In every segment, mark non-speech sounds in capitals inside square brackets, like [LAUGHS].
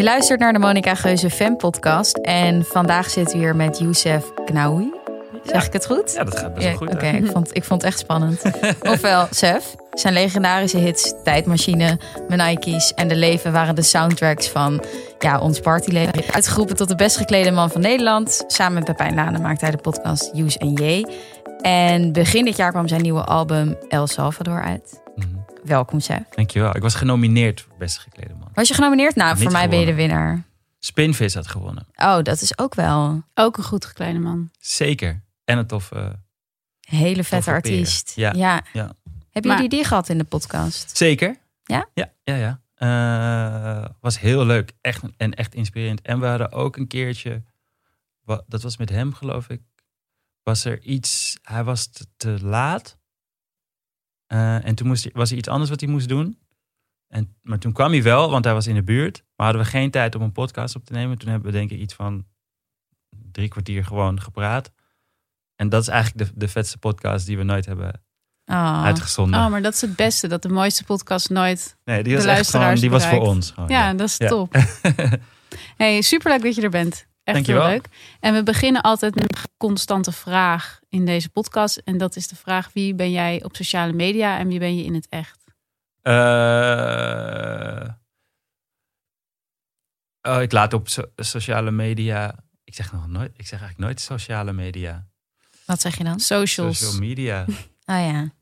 Je luistert naar de Monica Geuze Fan podcast en vandaag zitten we hier met Youssef Knaoui. Zeg ik het goed? Ja, dat gaat best wel goed. Oké, ik, vond, ik vond het echt spannend. [LAUGHS] Ofwel, Sef. Zijn legendarische hits Tijdmachine, Mijn Nike's en De Leven waren de soundtracks van ja, ons partyleven. Uitgeroepen tot de best geklede man van Nederland. Samen met Pepijn Lane maakte hij de podcast Use en J. En begin dit jaar kwam zijn nieuwe album El Salvador uit. Mhm. Welkom, Sef. Dankjewel. Ik was genomineerd beste geklede man. Was je genomineerd? Nou, Niet voor mij ben je de gewonnen. winnaar. Spinvis had gewonnen. Oh, dat is ook wel Ook een goed gekleede man. Zeker. En een toffe... een hele vette Toffe peren. artiest. Ja, ja. ja. Hebben Maar- jullie die gehad in de podcast? Zeker. Ja? Ja, ja, ja. Eh, was heel leuk. Echt, en echt inspirerend. En we hadden ook een keertje... wa- Dat was met hem, geloof ik. Was er iets... Hij was te, te laat. Eh, en toen moest, hij- was er iets anders wat hij moest doen. En, maar toen kwam hij wel, want hij was in de buurt. Maar hadden we geen tijd om een podcast op te nemen. Toen hebben we denk ik iets van drie kwartier gewoon gepraat. En dat is eigenlijk de, de vetste podcast die we nooit hebben Oh. uitgezonden. Oh, maar dat is het beste. Dat de mooiste podcast nooit... nee, die de was echt gewoon, die was voor ons. Gewoon, Ja, dat is Ja. top. [LAUGHS] hey, superleuk dat je er bent. Echt Dankjewel. heel leuk. En we beginnen altijd met een constante vraag in deze podcast. En dat is de vraag, wie ben jij op sociale media en wie ben je in het echt? Eh, oh, ik laat op so- sociale media. Ik zeg nog nooit. Ik zeg eigenlijk nooit sociale media. Wat zeg je dan? Socials. Social media. [LAUGHS] Oh ja.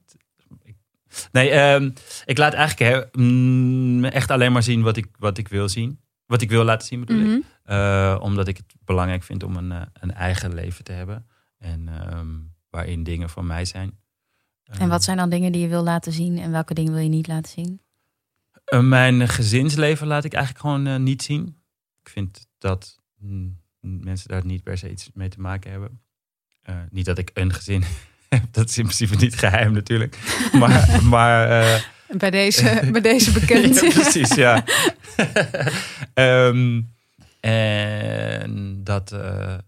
Nee, ehm, ik laat eigenlijk hè, mm, echt alleen maar zien wat ik, wat ik wil zien. Wat ik wil laten zien bedoel ik. Mhm. Eh, omdat ik het belangrijk vind om een, eh, een eigen leven te hebben. En ehm, waarin dingen van mij zijn. En wat zijn dan dingen die je wil laten zien en welke dingen wil je niet laten zien? Eh, mijn gezinsleven laat ik eigenlijk gewoon eh, niet zien. Ik vind dat mensen daar niet per se iets mee te maken hebben. Eh, niet dat ik een gezin [LAUGHS] heb, dat is in principe niet geheim natuurlijk. [LAUGHS] Maar, maar eh, Bij deze, [LAUGHS] bij deze bekend. ja, precies, ja. Ehm, en dat, eh,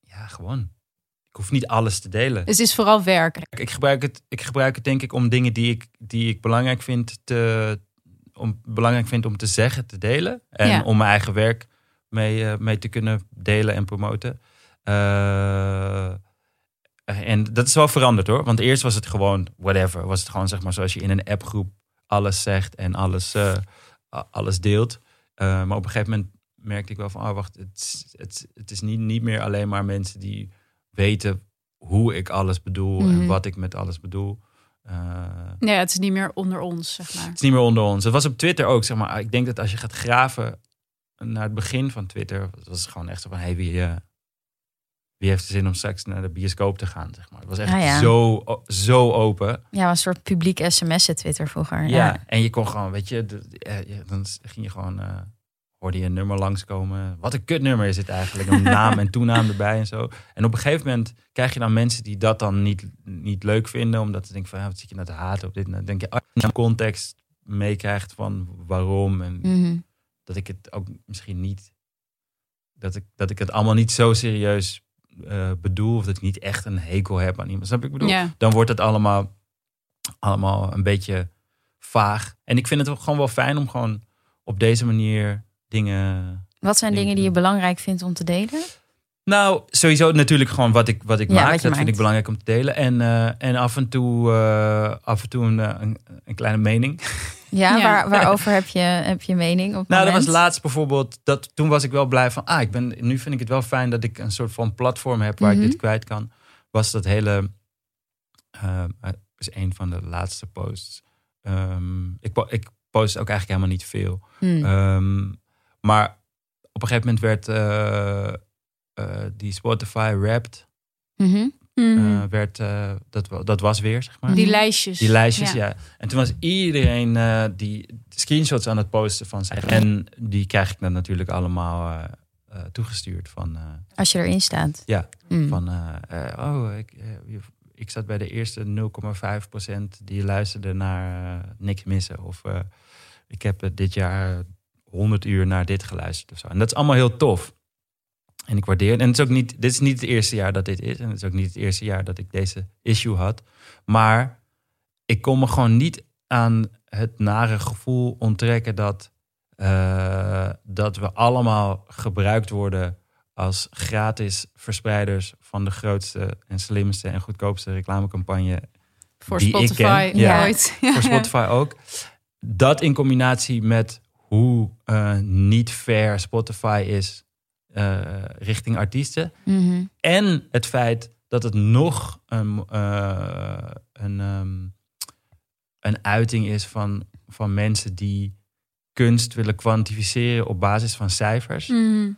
ja, gewoon. Ik hoef niet alles te delen. Het is vooral werk. Ik gebruik het, ik gebruik het denk ik om dingen die ik, die ik belangrijk vind te, om, belangrijk vind om te zeggen, te delen. En Ja. om mijn eigen werk mee, eh, mee te kunnen delen en promoten. Eh, en dat is wel veranderd hoor. Want eerst was het gewoon whatever. Was het gewoon zeg maar zoals je in een appgroep alles zegt en alles, eh, alles deelt. Maar op een gegeven moment merkte ik wel van, oh wacht, het, is- het, het is niet, niet meer alleen maar mensen die weten hoe ik alles bedoel Mhm. en wat ik met alles bedoel. Eh, Nee, het is niet meer onder ons, zeg maar. het is niet meer onder ons. Het was op Twitter ook, zeg maar. Ik denk dat als je gaat graven naar het begin van Twitter, was het gewoon echt zo van, hey, wie, eh, wie heeft er zin om straks naar de bioscoop te gaan, zeg maar. Het was echt Ah, ja. zo, zo open. Ja, een soort publiek sms'en Twitter vroeger. Ja. Ja. en je kon gewoon, weet je, de- eh, dan ging je gewoon, eh, hoorde je een nummer langskomen. Wat een kutnummer is het eigenlijk. Een naam en toenaam erbij en zo. En op een gegeven moment krijg je dan mensen die dat dan niet, niet leuk vinden. Omdat ze denken van, ja, wat zit je nou te haten op dit? En dan denk je, als je een context meekrijgt van waarom. En Mhm. dat ik het ook misschien niet, dat ik, dat ik het allemaal niet zo serieus eh, bedoel. Of dat ik niet echt een hekel heb aan iemand. Snap ik bedoel? Dan wordt het allemaal, allemaal een beetje vaag. En ik vind het ook gewoon wel fijn om gewoon op deze manier dingen. Wat zijn dingen die je belangrijk vindt om te delen? Nou, sowieso natuurlijk gewoon wat ik, wat ik Ja, maak. wat Dat vind ik belangrijk om te delen. En, eh, en af en toe, eh, af en, toe een, eh, een, een kleine mening. Ja, Ja. Waar, waarover heb je, heb je mening op Nou, dat was laatst bijvoorbeeld. Dat, toen was ik wel blij van. Ah, ik ben, nu vind ik het wel fijn dat ik een soort van platform heb waar Mhm. ik dit kwijt kan. Was dat hele. eh, is een van de laatste posts. Ehm, ik, ik post ook eigenlijk helemaal niet veel. Hmm. Ehm, maar op een gegeven moment werd eh, eh, die Spotify Wrapped. Mhm. Mhm. eh, werd, eh, dat, dat was weer, zeg maar. die Mhm. lijstjes. Die lijstjes, Ja. ja. En toen was iedereen eh, die screenshots aan het posten van zijn. En die krijg ik dan natuurlijk allemaal eh, eh, toegestuurd van, eh, Als je erin staat. Ja. Van eh, eh, oh, ik, ik zat bij de eerste 0,5% die luisterde naar niks missen. Of eh, ik heb dit jaar 100 uur naar dit geluisterd of zo. En dat is allemaal heel tof. En ik waardeer het. En het is ook niet, dit is niet het eerste jaar dat dit is. En het is ook niet het eerste jaar dat ik deze issue had. Maar ik kon me gewoon niet aan het nare gevoel onttrekken dat eh, dat we allemaal gebruikt worden als gratis verspreiders van de grootste en slimste en goedkoopste reclamecampagne Voor Die ik ken. Spotify Ja. ooit. voor [LAUGHS] Spotify ook. Dat in combinatie met hoe eh, niet fair Spotify is eh, richting artiesten. Mhm. En het feit dat het nog een, eh, een, ehm, een uiting is van, van mensen die kunst willen kwantificeren op basis van cijfers. Mhm.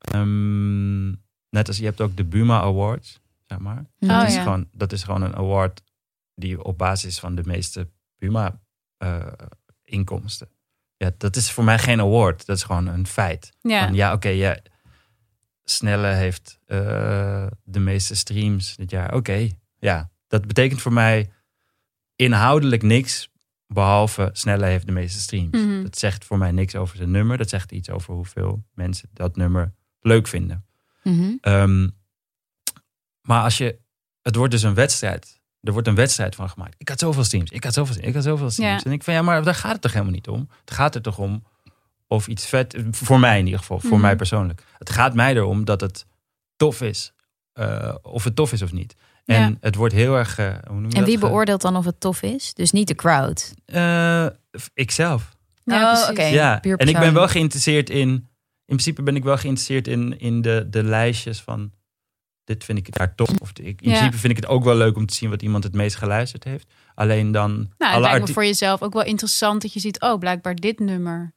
Ehm, net als je hebt ook de Buma Awards, zeg maar. Oh, dat, is ja. gewoon, dat is gewoon een award die op basis is van de meeste Buma inkomsten. Ja, dat is voor mij geen award. Dat is gewoon een feit. Ja. Van, ja, oké, ja, Snelle heeft eh, de meeste streams dit jaar. Oké, ja. Dat betekent voor mij inhoudelijk niks. Behalve Snelle heeft de meeste streams. Mhm. Dat zegt voor mij niks over zijn nummer. Dat zegt iets over hoeveel mensen dat nummer leuk vinden. Mhm. Ehm, maar als je, het wordt dus een wedstrijd. Er wordt een wedstrijd van gemaakt. Ik had zoveel streams, ik had zoveel streams, ik had zoveel streams. Ja. En ik van ja, maar daar gaat het toch helemaal niet om. Het gaat er toch om of iets vet, voor mij in ieder geval, voor Mhm. mij persoonlijk. Het gaat mij erom dat het tof is. eh, of het tof is of niet. En Ja. het wordt heel erg. eh, hoe noem je En wie beoordeelt dan of het tof is? Dus niet de crowd. Eh, ikzelf. Ja, Oh, oké. Ja, en ik ben wel geïnteresseerd in. In principe ben ik wel geïnteresseerd in, in de, de lijstjes van. Dit vind ik daar tof. Of ik, in Ja. principe vind ik het ook wel leuk om te zien wat iemand het meest geluisterd heeft. Alleen dan. Nou, het alle lijkt me voor jezelf ook wel interessant dat je ziet, oh, blijkbaar dit nummer.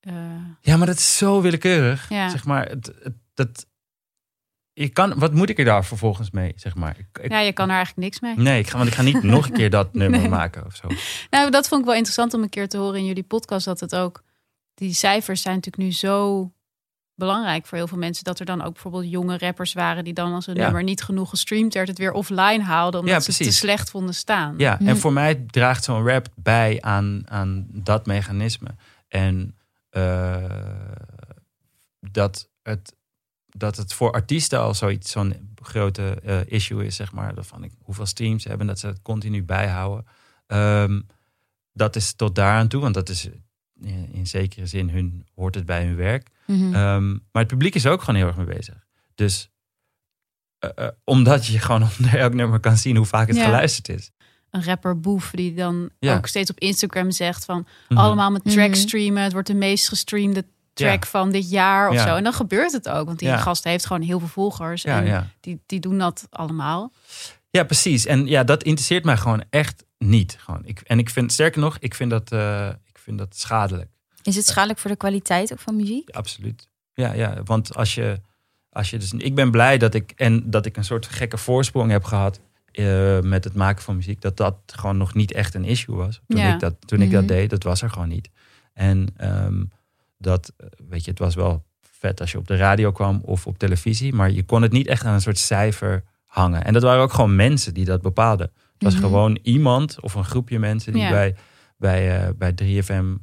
eh, Ja, maar dat is zo willekeurig. Ja. Zeg maar, het, het, dat. Je kan, wat moet ik er daar vervolgens mee? Zeg maar. Ik, ik- ja, je kan er eigenlijk niks mee. Nee, ik ga, want ik ga niet [LAUGHS] nog een keer dat nummer Nee. maken of zo. Nou, dat vond ik wel interessant om een keer te horen in jullie podcast. Dat het ook, die cijfers zijn natuurlijk nu zo belangrijk voor heel veel mensen. Dat er dan ook bijvoorbeeld jonge rappers waren die dan als een Ja. nummer niet genoeg gestreamd werd, het weer offline haalden. Omdat Ja, ze het te slecht vonden staan. Ja, Mhm. en voor mij draagt zo'n rap bij aan, aan dat mechanisme. En eh, dat, het, dat het voor artiesten al zoiets, zo'n grote eh, issue is, zeg maar. Van ik, hoeveel streams ze hebben, dat ze het continu bijhouden. Ehm, dat is tot daaraan toe, want dat is in, in zekere zin hun, hoort het bij hun werk. Mhm. Ehm, maar het publiek is ook gewoon heel erg mee bezig. Dus eh, eh, omdat je gewoon [LAUGHS] onder elk nummer kan zien hoe vaak het Ja. geluisterd is. Een rapper Boef die dan Ja. ook steeds op Instagram zegt van Mhm. allemaal met track Mhm. streamen. Het wordt de meest gestreamde track van dit jaar of Ja. zo. En dan gebeurt het ook, want die Ja. gast heeft gewoon heel veel volgers. Ja, en ja. Die, die doen dat allemaal. ja, precies. En ja, dat interesseert mij gewoon echt niet. Gewoon. Ik, en ik vind, sterker nog, ik vind dat, eh, ik vind dat schadelijk. Is het schadelijk voor de kwaliteit ook van muziek? Absoluut. Ja, ja, want als je, als je dus, ik ben blij dat ik en dat ik een soort gekke voorsprong heb gehad eh, met het maken van muziek, dat dat gewoon nog niet echt een issue was. Toen Ja. ik dat, toen ik dat Mhm. deed, dat was er gewoon niet. En ehm, dat, weet je, het was wel vet als je op de radio kwam of op televisie, maar je kon het niet echt aan een soort cijfer hangen. En dat waren ook gewoon mensen die dat bepaalden. Het was Mhm. gewoon iemand of een groepje mensen die Ja. bij, bij, eh, bij 3FM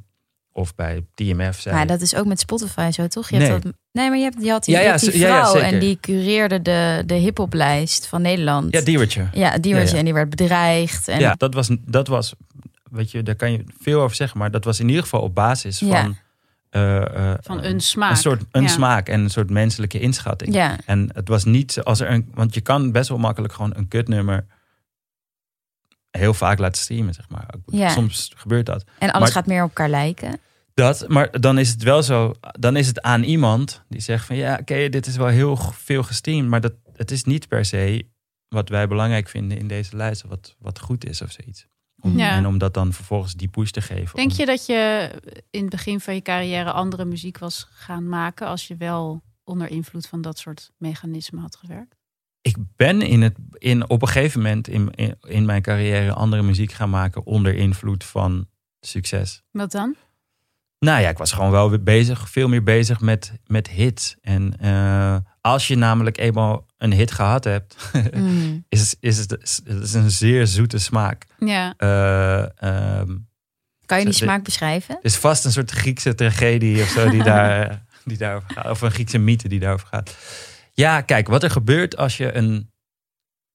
of bij TMF zijn. Maar dat is ook met Spotify zo, toch? Je Nee. hebt dat, nee, maar je hebt, je had die, Ja, ja, die zo- ja, ja, vrouw en die cureerde de, de hiphoplijst van Nederland. Ja, Diewertje. Ja, die was Ja, ja. en die werd bedreigd. En Ja, dat was, dat was, weet je, daar kan je veel over zeggen, maar dat was in ieder geval op basis van, eh, eh, Van een smaak. een soort een Ja. smaak en een soort menselijke inschatting. ja. En het was niet als er een, want je kan best wel makkelijk gewoon een kutnummer heel vaak laten streamen, zeg maar. Ja. Soms gebeurt dat. en alles Maar- gaat meer op elkaar lijken. Dat, maar dan is het wel zo, dan is het aan iemand die zegt van ja, oké, dit is wel heel veel gestreamd, maar dat, het is niet per se wat wij belangrijk vinden in deze lijst, of wat, wat goed is of zoiets. Om, Ja. En om dat dan vervolgens die push te geven. Denk om- je dat je in het begin van je carrière andere muziek was gaan maken als je wel onder invloed van dat soort mechanismen had gewerkt? Ik ben in het, in, op een gegeven moment in, in, in mijn carrière andere muziek gaan maken onder invloed van succes. Wat dan? Nou ja, ik was gewoon wel weer bezig, veel meer bezig met, met hits. En eh, als je namelijk eenmaal een hit gehad hebt, [LAUGHS] Mm. is, is het is, het is een zeer zoete smaak. Ja, Eh, ehm, Kan je die smaak beschrijven? er is vast een soort Griekse tragedie of zo die, [LAUGHS] daar, die daarover gaat. Of een Griekse mythe die daarover gaat. Ja, kijk, wat er gebeurt als je een.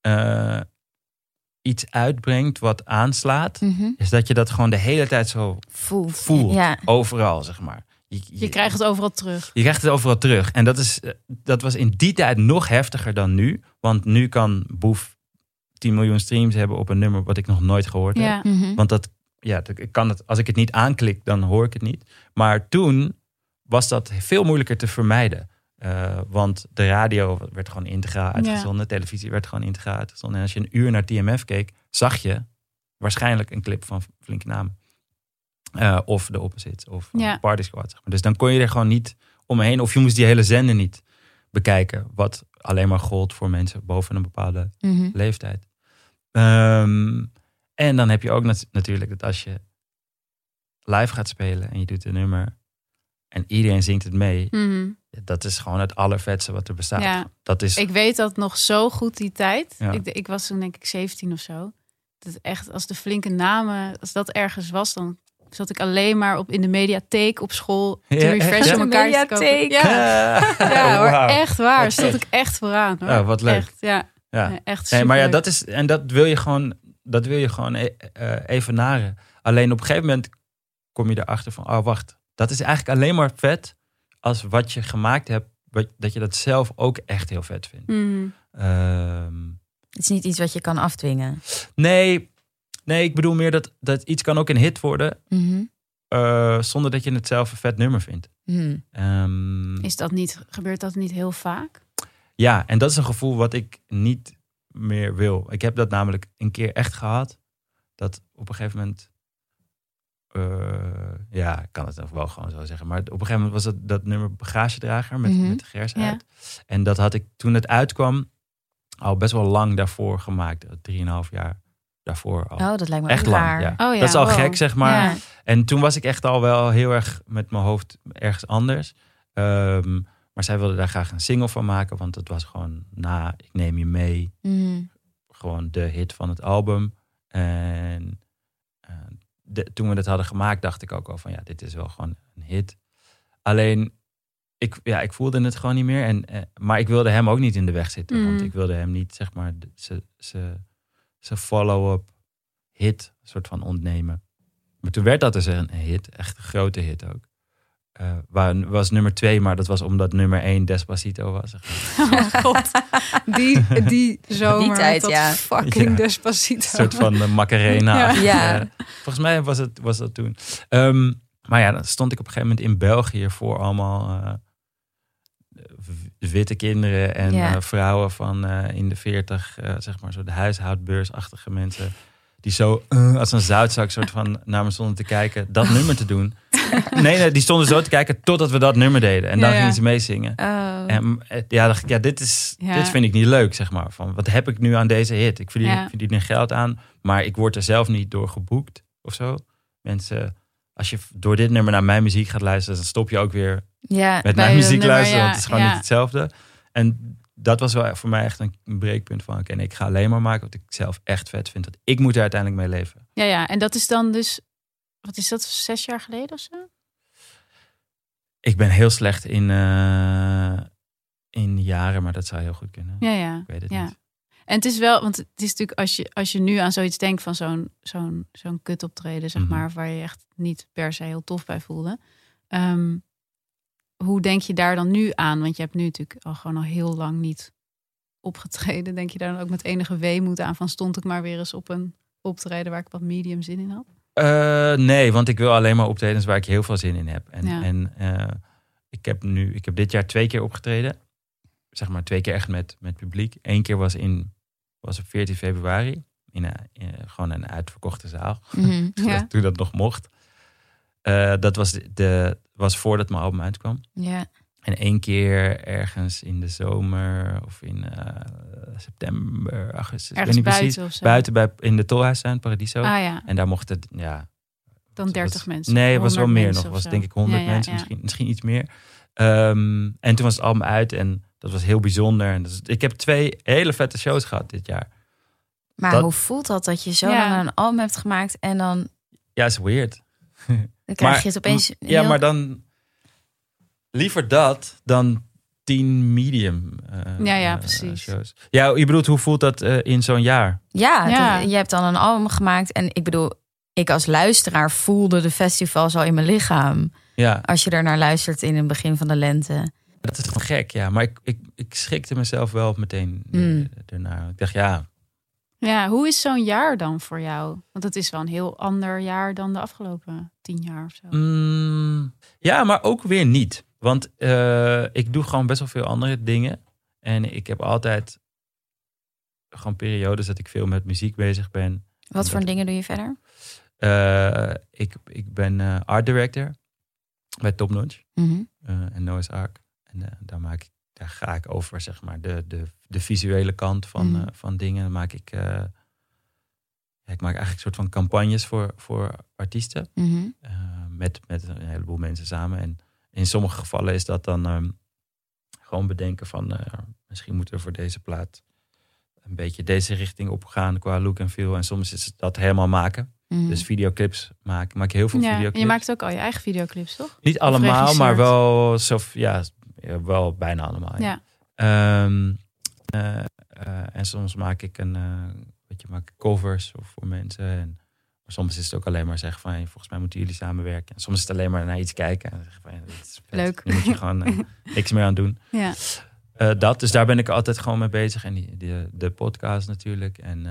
eh, iets uitbrengt wat aanslaat, Mhm. is dat je dat gewoon de hele tijd zo Voelt. voelt. Ja. Overal, zeg maar. Je, Je krijgt het overal terug. je krijgt het overal terug. En dat, is, eh, dat was in die tijd nog heftiger dan nu. Want nu kan Boef 10 miljoen streams hebben op een nummer wat ik nog nooit gehoord heb. Mhm. Want dat, ja, ik kan het, als ik het niet aanklik, dan hoor ik het niet. Maar toen was dat veel moeilijker te vermijden. Eh, want de radio werd gewoon integraal uitgezonden. Televisie werd gewoon integraal uitgezonden. En als je een uur naar TMF keek, zag je waarschijnlijk een clip van Flinke Namen. Eh, of de Opposites of Ja. Party Squad. Zeg maar. Dus dan kon je er gewoon niet omheen. Of je moest die hele zender niet bekijken. Wat alleen maar gold voor mensen boven een bepaalde Mhm. leeftijd. Ehm, en dan heb je ook nat- natuurlijk dat als je live gaat spelen en je doet een nummer en iedereen zingt het mee, Mhm. Dat is gewoon het allervetste wat er bestaat. Ja. Dat is, Ik weet dat nog zo goed die tijd. Ja. Ik, ik was toen denk ik 17 of zo. Dat echt, als de flinke namen, als dat ergens was, dan zat ik alleen maar op in de mediatheek op school te Ja, refreshen om elkaar te kopen. Mediatheek. Ja, ja hoor, echt waar. Stond ik echt vooraan. Hoor. Ja, wat leuk. Echt, ja, ja. Echt Nee, maar ja, dat is en dat wil je gewoon, dat wil je gewoon e- eh, evenaren. Alleen op een gegeven moment kom je erachter van, oh wacht, dat is eigenlijk alleen maar vet als wat je gemaakt hebt, wat- dat je dat zelf ook echt heel vet vindt. Mhm. Ehm, Het is niet iets wat je kan afdwingen. Nee, nee, ik bedoel meer dat, dat iets kan ook een hit worden. Mhm. eh, zonder dat je het zelf een vet nummer vindt. Mhm. Ehm, Is dat niet, gebeurt dat niet heel vaak? ja, en dat is een gevoel wat ik niet meer wil. Ik heb dat namelijk een keer echt gehad. Dat op een gegeven moment. Eh, ja, ik kan het ook wel gewoon zo zeggen. Maar op een gegeven moment was dat, dat nummer Bagagedrager met, Mhm. met de Gers Ja. uit. En dat had ik toen het uitkwam al best wel lang daarvoor gemaakt. Drieënhalf jaar daarvoor al. Oh, dat lijkt me Echt lang, ja. Oh ja, dat is al wow. gek, zeg maar. Ja. En toen was ik echt al wel heel erg met mijn hoofd ergens anders. Ehm, maar zij wilde daar graag een single van maken, want het was gewoon na Ik Neem Je Mee, Mhm. gewoon de hit van het album. En eh, de- toen we dat hadden gemaakt, dacht ik ook al van ja, dit is wel gewoon een hit. Alleen, ik, ja, ik voelde het gewoon niet meer. En, eh, maar ik wilde hem ook niet in de weg zitten, want Mhm. ik wilde hem niet, zeg maar, zijn follow-up hit soort van ontnemen. Maar toen werd dat dus een hit, echt een grote hit ook. Eh waar, was nummer twee, maar dat was omdat nummer één Despacito was. zeg [LAUGHS] maar. Oh god. Die, die [LAUGHS] zomer. Die tijd, dat ja. fucking Ja. Despacito. Een soort van uh, Macarena. Ja. [LAUGHS] Ja. volgens mij was, het, was dat toen. Ehm, maar ja, dan stond ik op een gegeven moment in België voor allemaal eh, witte kinderen en Ja. eh, vrouwen van eh, in de veertig, eh, zeg maar zo de huishoudbeursachtige mensen. Die zo eh, als een zoutzak soort van naar me stonden te kijken, dat nummer te doen. [LAUGHS] Nee, nee, die stonden zo te kijken totdat we dat nummer deden. En dan ja. gingen ze meezingen. Oh. En eh, ja, dacht ik, ja, dit, is, Ja. dit vind ik niet leuk, zeg maar. Van, wat heb ik nu aan deze hit? Ik verdien, Ja. verdien er geld aan, maar ik word er zelf niet door geboekt of zo. Mensen, als je door dit nummer naar mijn muziek gaat luisteren, dan stop je ook weer ja. met mijn muziek nummer, luisteren, ja, want het is gewoon ja. niet hetzelfde. En dat was wel voor mij echt een breekpunt van, oké, nee, ik ga alleen maar maken wat ik zelf echt vet vind. Dat ik moet er uiteindelijk mee leven. Ja, ja. En dat is dan dus, wat is dat, zes jaar geleden of zo? Ik ben heel slecht in, eh, in jaren, maar dat zou heel goed kunnen. Ja, ja. Ik weet het ja. niet. En het is wel, want het is natuurlijk als je, als je nu aan zoiets denkt van zo'n zo'n zo'n kut optreden, zeg Mhm. maar, waar je echt niet per se heel tof bij voelde. Ehm, hoe denk je daar dan nu aan? Want je hebt nu natuurlijk al gewoon al heel lang niet opgetreden. Denk je daar dan ook met enige weemoed aan van stond ik maar weer eens op een optreden waar ik wat medium zin in had? Eh, nee, want ik wil alleen maar optredens waar ik heel veel zin in heb. En, Ja. en eh, ik heb nu, ik heb dit jaar twee keer opgetreden. Zeg maar twee keer echt met, met publiek. Eén keer was, in, was op 14 februari. In een, in- gewoon een uitverkochte zaal. Mhm. [LAUGHS] Ja. toen dat nog mocht. Eh, dat was, de, de, was voordat mijn album uitkwam. Ja. En één keer ergens in de zomer of in eh, september, augustus. ik weet Ergens niet buiten precies. of zo? Buiten bij, in de Tolhuistuin, Paradiso. Ah ja, En daar mochten, ja, dan het 30 was- mensen. Nee, het was wel 100 meer nog. of was denk ik 100 Ja, ja, mensen, ja. Misschien, misschien iets meer. Ehm, en toen was het album uit en dat was heel bijzonder. En dus, ik heb twee hele vette shows gehad dit jaar. Maar Dat- hoe voelt dat dat je zo Ja. lang een album hebt gemaakt en dan, Ja, is weird. [LAUGHS] dan krijg Maar- je het opeens Ja, maar dan liever dat dan tien medium eh, Ja, ja, eh, precies. shows. Ja, je bedoelt, hoe voelt dat eh, in zo'n jaar? Ja, je hebt dan een album gemaakt. En ik bedoel, ik als luisteraar voelde de festivals al in mijn lichaam. Ja, Als je er naar luistert in het begin van de lente. dat is toch gek, ja. Maar ik, ik, ik schikte mezelf wel meteen eh, Mm. ernaar. Ik dacht, ja, Ja, hoe is zo'n jaar dan voor jou? Want het is wel een heel ander jaar dan de afgelopen tien jaar of zo. Mm, ja, maar ook weer niet. Want eh, ik doe gewoon best wel veel andere dingen. En ik heb altijd gewoon periodes dat ik veel met muziek bezig ben. Wat voor Dat- dingen doe je verder? Eh, ik, ik ben eh, art director bij Top Notch Mhm. eh, en Noah's Ark. En daar, maak ik, daar ga ik over, zeg maar, de, de, de visuele kant van, Mhm. eh, van dingen. Dan maak ik, eh, ja, ik maak eigenlijk een soort van campagnes voor, voor artiesten. Mhm. eh, met, met een heleboel mensen samen. En in sommige gevallen is dat dan ehm, gewoon bedenken van misschien moeten we voor deze plaat een beetje deze richting op gaan qua look en feel. En soms is het dat helemaal maken. Mhm. Dus videoclips maken. Ik maak heel veel ja, en videoclips. je maakt ook al je eigen videoclips, toch? Niet allemaal, maar wel, zo, ja, wel bijna allemaal. Ja. Ja. Ehm, eh, eh, en soms maak ik een, eh weet je, maak ik covers of voor mensen. En, maar soms is het ook alleen maar zeggen van, hey, volgens mij moeten jullie samenwerken. En soms is het alleen maar naar iets kijken. En dan zeggen van, is. Leuk. Nu moet je gewoon [LAUGHS] niks meer aan doen. Ja. Dat, dus daar ben ik altijd gewoon mee bezig. En die, die, de podcast natuurlijk. En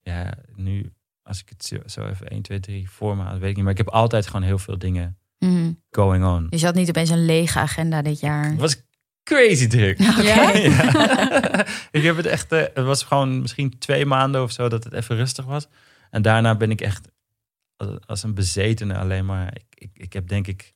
ja, nu, als ik het zo, zo even 1, 2, 3 voor me had, weet ik niet. Maar ik heb altijd gewoon heel veel dingen Mhm. going on. Je had niet opeens een lege agenda dit jaar. Het was crazy druk. Ja? Ja. [LAUGHS] ik heb het echt, eh, het was gewoon misschien twee maanden of zo dat het even rustig was. En daarna ben ik echt als- een bezetene alleen maar. Ik, ik, ik heb denk ik,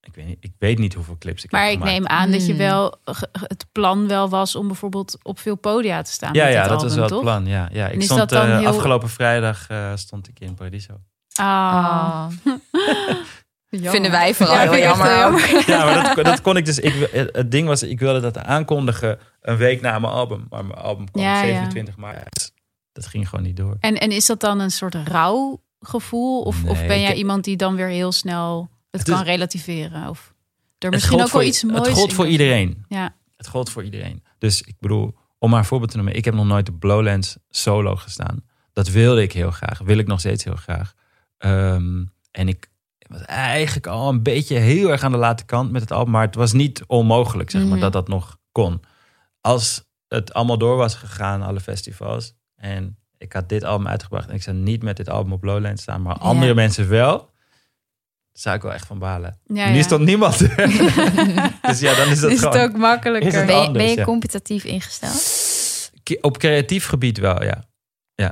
ik weet, niet, ik weet niet hoeveel clips ik Maar heb ik gemaakt. neem aan dat je Hmm. wel het plan wel was om bijvoorbeeld op veel podia te staan. Ja, met ja, dit dat album, was wel toch? het plan. Ja, ja. Ik stond eh, heel- afgelopen vrijdag eh, stond ik in Paradiso. Ah, Oh. [LAUGHS] Vinden wij vooral Ja, heel jammer. Ja, maar dat, dat kon ik dus. Ik, het ding was, ik wilde dat aankondigen een week na mijn album. Maar mijn album kwam Ja, ja. 27 maart. Dat ging gewoon niet door. En, en is dat dan een soort rouwgevoel? Of, of ben jij heb- iemand die dan weer heel snel het, Het is- kan relativeren? Of er misschien ook wel iets moois Het gold voor iedereen. Ja, Het gold voor iedereen. Dus ik bedoel, om maar een voorbeeld te noemen. Ik heb nog nooit op Blowlands solo gestaan. Dat wilde ik heel graag. Wil ik nog steeds heel graag. Ehm, en ik was eigenlijk al een beetje heel erg aan de late kant met het album. Maar het was niet onmogelijk, zeg maar, Mhm. dat dat nog kon. Als het allemaal door was gegaan, alle festivals. En ik had dit album uitgebracht. En ik zou niet met dit album op Blowlands staan. Maar andere Ja. mensen wel. Zou ik wel echt van balen. ja, nu ja. stond niemand [LAUGHS] dus ja, dan is dat is gewoon... het ook makkelijker. Is het Ben je, anders, ben je ja. competitief ingesteld? Op creatief gebied wel, ja.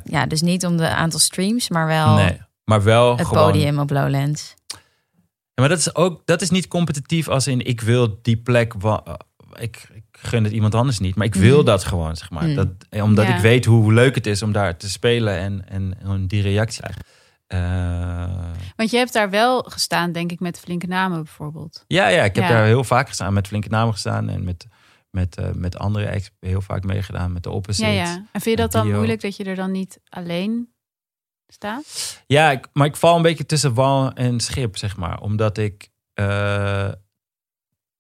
Ja, dus niet om de aantal streams, maar wel Nee, maar wel het gewoon. podium op Lowlands. Ja, maar dat is ook dat is niet competitief als in ik wil die plek. eh, Ik, ik gun het iemand anders niet, maar ik wil Mhm. dat gewoon, zeg maar. Mhm. Dat, eh, omdat Ja. ik weet hoe leuk het is om daar te spelen en, en, en die reactie. Eh, Want je hebt daar wel gestaan, denk ik, met flinke namen bijvoorbeeld. ja, ja, ik heb Ja. daar heel vaak gestaan, met flinke namen gestaan en met, met, met andere acts heel vaak meegedaan, met de opposite. Ja, ja. En vind je dat dan Dio. moeilijk dat je er dan niet alleen staat? Ja, ik, maar ik val een beetje tussen wal en schip, zeg maar. Omdat ik eh,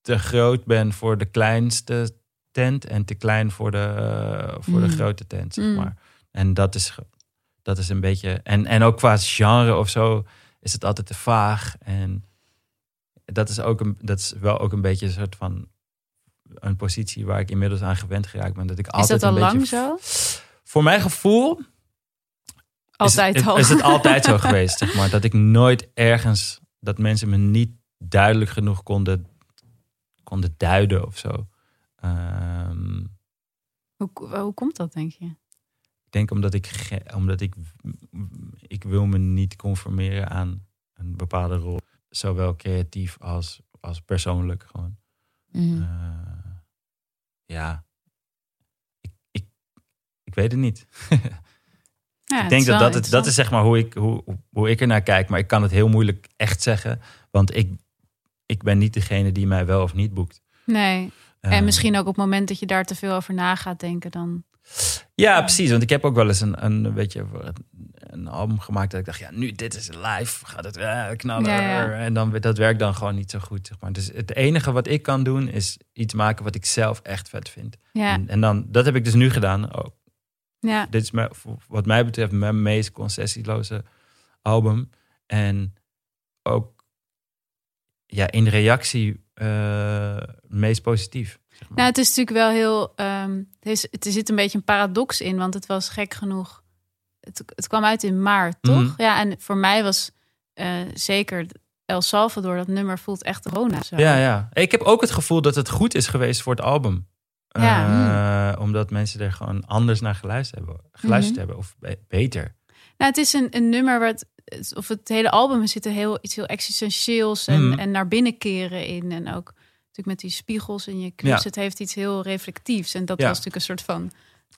te groot ben voor de kleinste tent en te klein voor de, eh, voor de Mm. grote tent, zeg Mm. maar. En dat is, dat is een beetje... En, en ook qua genre of zo is het altijd te vaag. En dat is, ook een, dat is wel ook een beetje een soort van... een positie waar ik inmiddels aan gewend geraakt ben. Dat ik Is altijd dat al een lang beetje... zo? Voor mijn gevoel Altijd is, al. Is het altijd zo [LAUGHS] geweest, zeg maar. Dat ik nooit ergens, dat mensen me niet duidelijk genoeg konden, konden duiden of zo. Ehm, Hoe, hoe komt dat, denk je? ik denk omdat ik, omdat ik, ik wil me niet conformeren aan een bepaalde rol. Zowel creatief als, als persoonlijk gewoon. Mhm. Eh, ja, ik, ik, ik weet het niet. [LAUGHS] Ja, ik denk dat dat, het, dat is zeg maar hoe ik, hoe, hoe ik er naar kijk. Maar ik kan het heel moeilijk echt zeggen. Want ik, ik ben niet degene die mij wel of niet boekt. Nee. Eh, En misschien ook op het moment dat je daar te veel over na gaat denken, dan. Ja, Ja. precies. Want ik heb ook wel eens een, een, weet je, een album gemaakt dat ik dacht, ja, nu dit is live, gaat het uh, knallen. Ja, ja. En dan dat werkt dan gewoon niet zo goed. Zeg maar. Dus het enige wat ik kan doen is iets maken wat ik zelf echt vet vind. Ja, En, en dan, dat heb ik dus nu gedaan. Oh, ja. dit is mijn, wat mij betreft mijn meest concessieloze album. En ook ja, in reactie eh, meest positief. Zeg maar. Nou, het is natuurlijk wel heel. ehm het, is, het er zit een beetje een paradox in, want het was gek genoeg. Het, het kwam uit in maart, toch? Mhm. Ja, en voor mij was eh, zeker El Salvador, dat nummer voelt echt corona. Zo. Ja, ja. Ik heb ook het gevoel dat het goed is geweest voor het album. Ja. Eh, Omdat mensen er gewoon anders naar geluisterd hebben. Geluisterd Mhm. hebben of be- beter. Nou, het is een, een nummer waar het, het- of het hele album er zit er heel iets heel existentieels en, Mhm. en naar binnen keren in en ook natuurlijk met die spiegels in je knus. Ja. Het heeft iets heel reflectiefs en dat Ja. was natuurlijk een soort van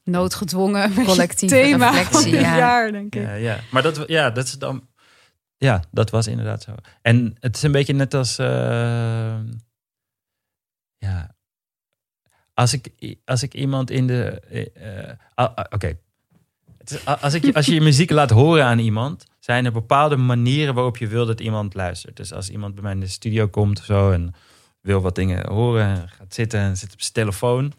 noodgedwongen [LAUGHS] Collectieve thema reflectie, van dit ja. jaar, denk ik. Ja, ja. Maar dat, ja, dat is dan. Ja, dat was inderdaad zo. En het is een beetje net als. eh, ja. Als ik, als ik iemand in de. eh, eh, ah, ah, Oké. Ah, Als, ik, als je je muziek laat horen aan iemand, zijn er bepaalde manieren waarop je wil dat iemand luistert. Dus als iemand bij mij in de studio komt of zo en wil wat dingen horen, en gaat zitten en zit op zijn telefoon.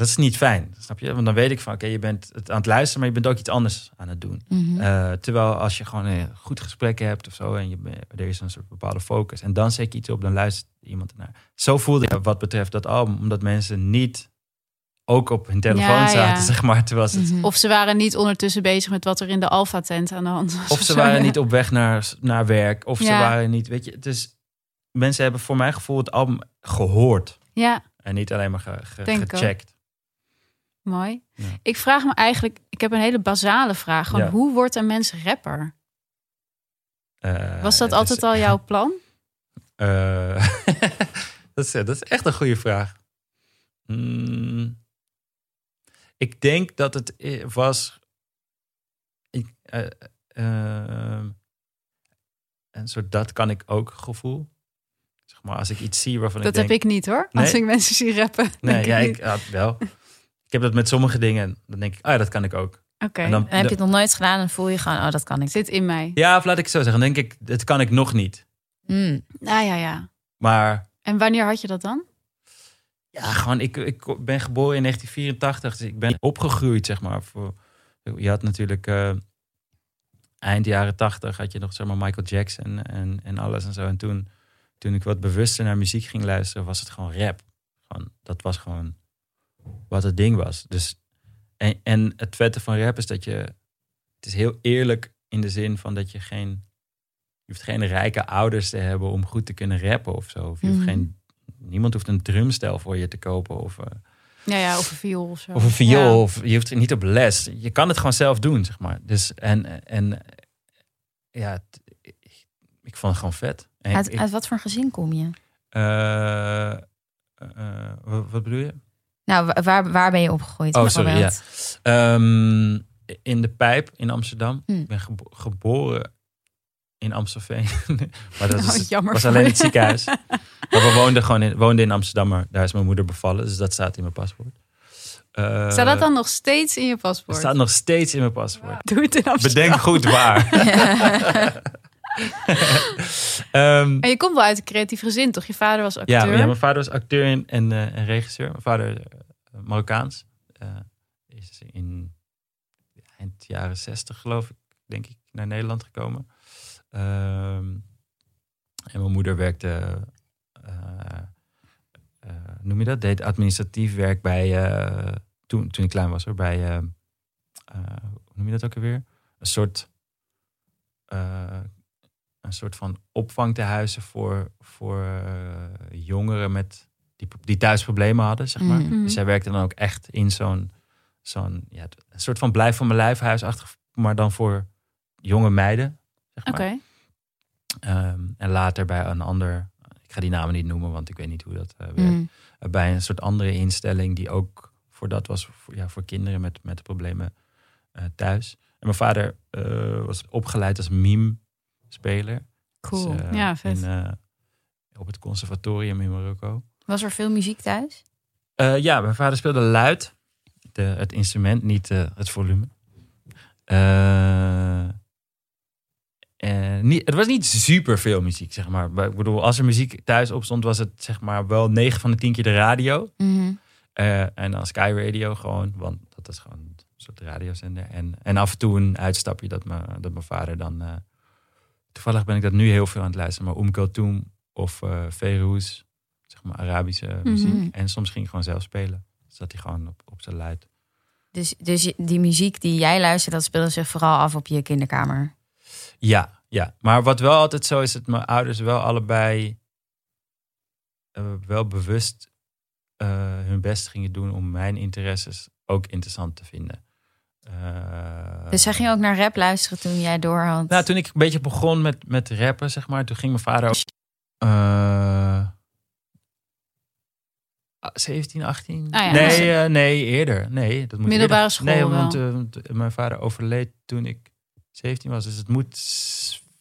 Dat is niet fijn, snap je? Want dan weet ik van, oké, je bent het aan het luisteren, maar je bent ook iets anders aan het doen. Mhm. Eh, terwijl als je gewoon een goed gesprek hebt of zo en je, er is een soort bepaalde focus en dan zet je iets op, dan luistert iemand ernaar. Zo voelde ik wat betreft dat album, omdat mensen niet ook op hun telefoon Ja, zaten, ja. [LAUGHS] zeg maar, terwijl ze het Mhm. Of ze waren niet ondertussen bezig met wat er in de Alpha-tent aan de hand was. Of ze waren ja. niet [LAUGHS] op weg naar, naar werk. Of ze waren niet, weet je, het is, mensen hebben voor mijn gevoel het album gehoord. Ja, En niet alleen maar ge, ge- Denk ik ook. gecheckt. Mooi. Ja. Ik vraag me eigenlijk, ik heb een hele basale vraag. Gewoon, Ja. Hoe wordt een mens rapper? Eh, Was dat altijd is- al jouw plan? [LAUGHS] Eh, [LAUGHS] dat, is, dat is echt een goede vraag. Mm, ik denk dat het was. Ik, eh, een soort dat kan ik ook gevoel. Zeg maar, als ik iets zie waarvan Dat ik denk... heb ik niet hoor. Als Nee? ik mensen zie rappen. [LAUGHS] Nee, ja, ik ik had wel. Ik heb dat met sommige dingen. Dan denk ik, ah ja, dat kan ik ook. Oké, En dan- En heb je het nog nooit gedaan en voel je gewoon, oh, dat kan ik. zit in mij. Ja, of laat ik het zo zeggen. Dan denk ik, dat kan ik nog niet. Mm. Ah ja, ja. Maar En wanneer had je dat dan? Ja, gewoon, ik, ik ben geboren in 1984, dus ik ben opgegroeid, zeg maar. Voor, je had natuurlijk eh, eind jaren 80 had je nog, zeg maar, Michael Jackson en, en alles en zo. En toen, toen ik wat bewuster naar muziek ging luisteren, was het gewoon rap. Gewoon, dat was gewoon wat het ding was. Dus, en, en het vette van rap is dat je, het is heel eerlijk in de zin van dat je geen, je hoeft geen rijke ouders te hebben om goed te kunnen rappen of zo. Of je hoeft Mhm. geen Niemand hoeft een drumstel voor je te kopen of, eh, Ja, ja, of een viool of zo. of een viool. Ja. Of je hoeft er niet op les. Je kan het gewoon zelf doen, zeg maar. Dus en, en ja, ik, ik vond het gewoon vet. En Uit, ik- uit wat voor gezin kom je? eh, eh, wat, wat bedoel je? Nou, wa- waar, waar ben je opgegroeid? Oh, sorry? Ehm, in de Pijp in Amsterdam. Hm. Ik ben gebo- geboren in Amstelveen. [LAUGHS] maar dat Oh, is, jammer was alleen het ziekenhuis. [LAUGHS] maar we woonden gewoon in, woonden in Amsterdam, maar daar is mijn moeder bevallen. Dus dat staat in mijn paspoort. Eh, Staat dat dan nog steeds in je Het paspoort? staat nog steeds in mijn paspoort. Doe het in Amsterdam. Bedenk goed waar. [LAUGHS] [LAUGHS] Ehm, En je komt wel uit een creatief gezin, toch? Je vader was acteur. ja, mijn vader was acteur en, en, eh, en regisseur. Mijn vader eh, Marokkaans. Eh, is in eind jaren zestig, geloof ik, denk ik, naar Nederland gekomen. Ehm, en mijn moeder werkte, noem je dat? Deed administratief werk bij, toen, toen ik klein was hoor, bij, hoe noem je dat ook alweer? Een soort, een soort van opvangtehuizen voor, voor eh, jongeren met, die, die thuis problemen hadden, zeg maar. Mhm. Dus zij werkte dan ook echt in zo'n, zo'n ja, een soort van blijf van mijn lijf huisachtig, maar dan voor jonge meiden. Zeg maar. Oké. Ehm, en later bij een ander, ik ga die namen niet noemen, want ik weet niet hoe dat eh, werkt. Mm. Uh, bij een soort andere instelling die ook voor dat was voor, ja, voor kinderen met, met problemen eh, thuis. En mijn vader eh, was opgeleid als meme-speler. Cool. Dus, eh, Ja, vet. in, eh, op het conservatorium in Marokko. Was er veel muziek thuis? Eh, ja, mijn vader speelde luid. De, het instrument, niet het volume. Eh, niet, het was niet super veel muziek, zeg maar. Ik bedoel, als er muziek thuis op stond, was het zeg maar wel 9 van de 10 keer de radio. Mhm. En dan Sky Radio gewoon, want dat is gewoon een soort radiozender. En, en af en toe een uitstapje dat, me, dat mijn vader dan... toevallig ben ik dat nu heel veel aan het luisteren. Maar Oum of Ferouz, zeg maar Arabische muziek. Mhm. En soms ging ik gewoon zelf spelen. Dus dat hij gewoon op, op zijn luid. Dus, dus die muziek die jij luistert, dat speelde zich vooral af op je kinderkamer. Ja, ja. Maar wat wel altijd zo is, dat mijn ouders wel allebei eh, wel bewust eh, hun best gingen doen om mijn interesses ook interessant te vinden. Eh, Dus zij ging ook naar rap luisteren toen jij door had. Nou, toen ik een beetje begon met, met rappen, zeg maar, toen ging mijn vader ook. eh, 17, 18? Ah ja, nee, dus- eh, nee, eerder. Nee, dat moet Middelbare eerder. school Nee, want eh, mijn vader overleed toen ik 17 was. Dus het moet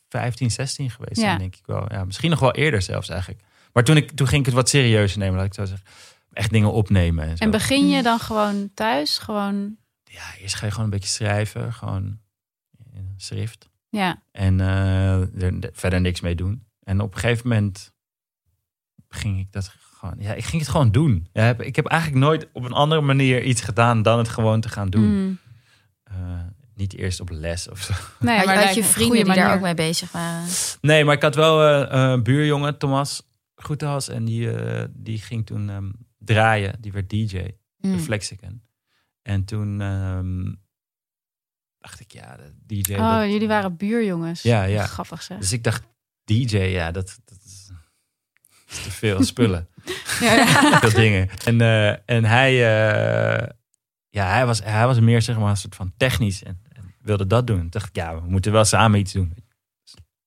15, 16 geweest Ja. zijn, denk ik wel. Ja, misschien nog wel eerder zelfs eigenlijk. Maar toen, ik, toen ging ik het wat serieuzer nemen, laat ik zo zeggen. Echt dingen opnemen en zo. En begin je dan gewoon thuis? Gewoon, Ja, eerst ga je gewoon een beetje schrijven. Gewoon in schrift. ja. En er er verder niks mee doen. En op een gegeven moment ging ik dat gewoon. Ja, ik ging het gewoon doen. Ja, ik heb eigenlijk nooit op een andere manier iets gedaan dan het gewoon te gaan doen. Mm. Eh, niet eerst op les of zo. Nee, had, maar had lijkt je vrienden die daar ook mee bezig waren? Nee, maar ik had wel eh, een buurjongen, Thomas Goethals. En die, eh, die ging toen ehm, draaien. Die werd DJ. Mm. de Flexicon. En toen ehm, dacht ik, ja, de DJ. Oh, dat- jullie waren buurjongens. Ja, ja. Grappig zeg. Dus ik dacht, DJ, ja, dat, dat, is, dat is te veel spullen. [LAUGHS] Ja, ja. [LAUGHS] veel dingen. En, eh, en hij, eh, ja, hij was, hij was meer zeg maar een soort van technisch en, en wilde dat doen. Toen dacht ik, ja, we moeten wel samen iets doen.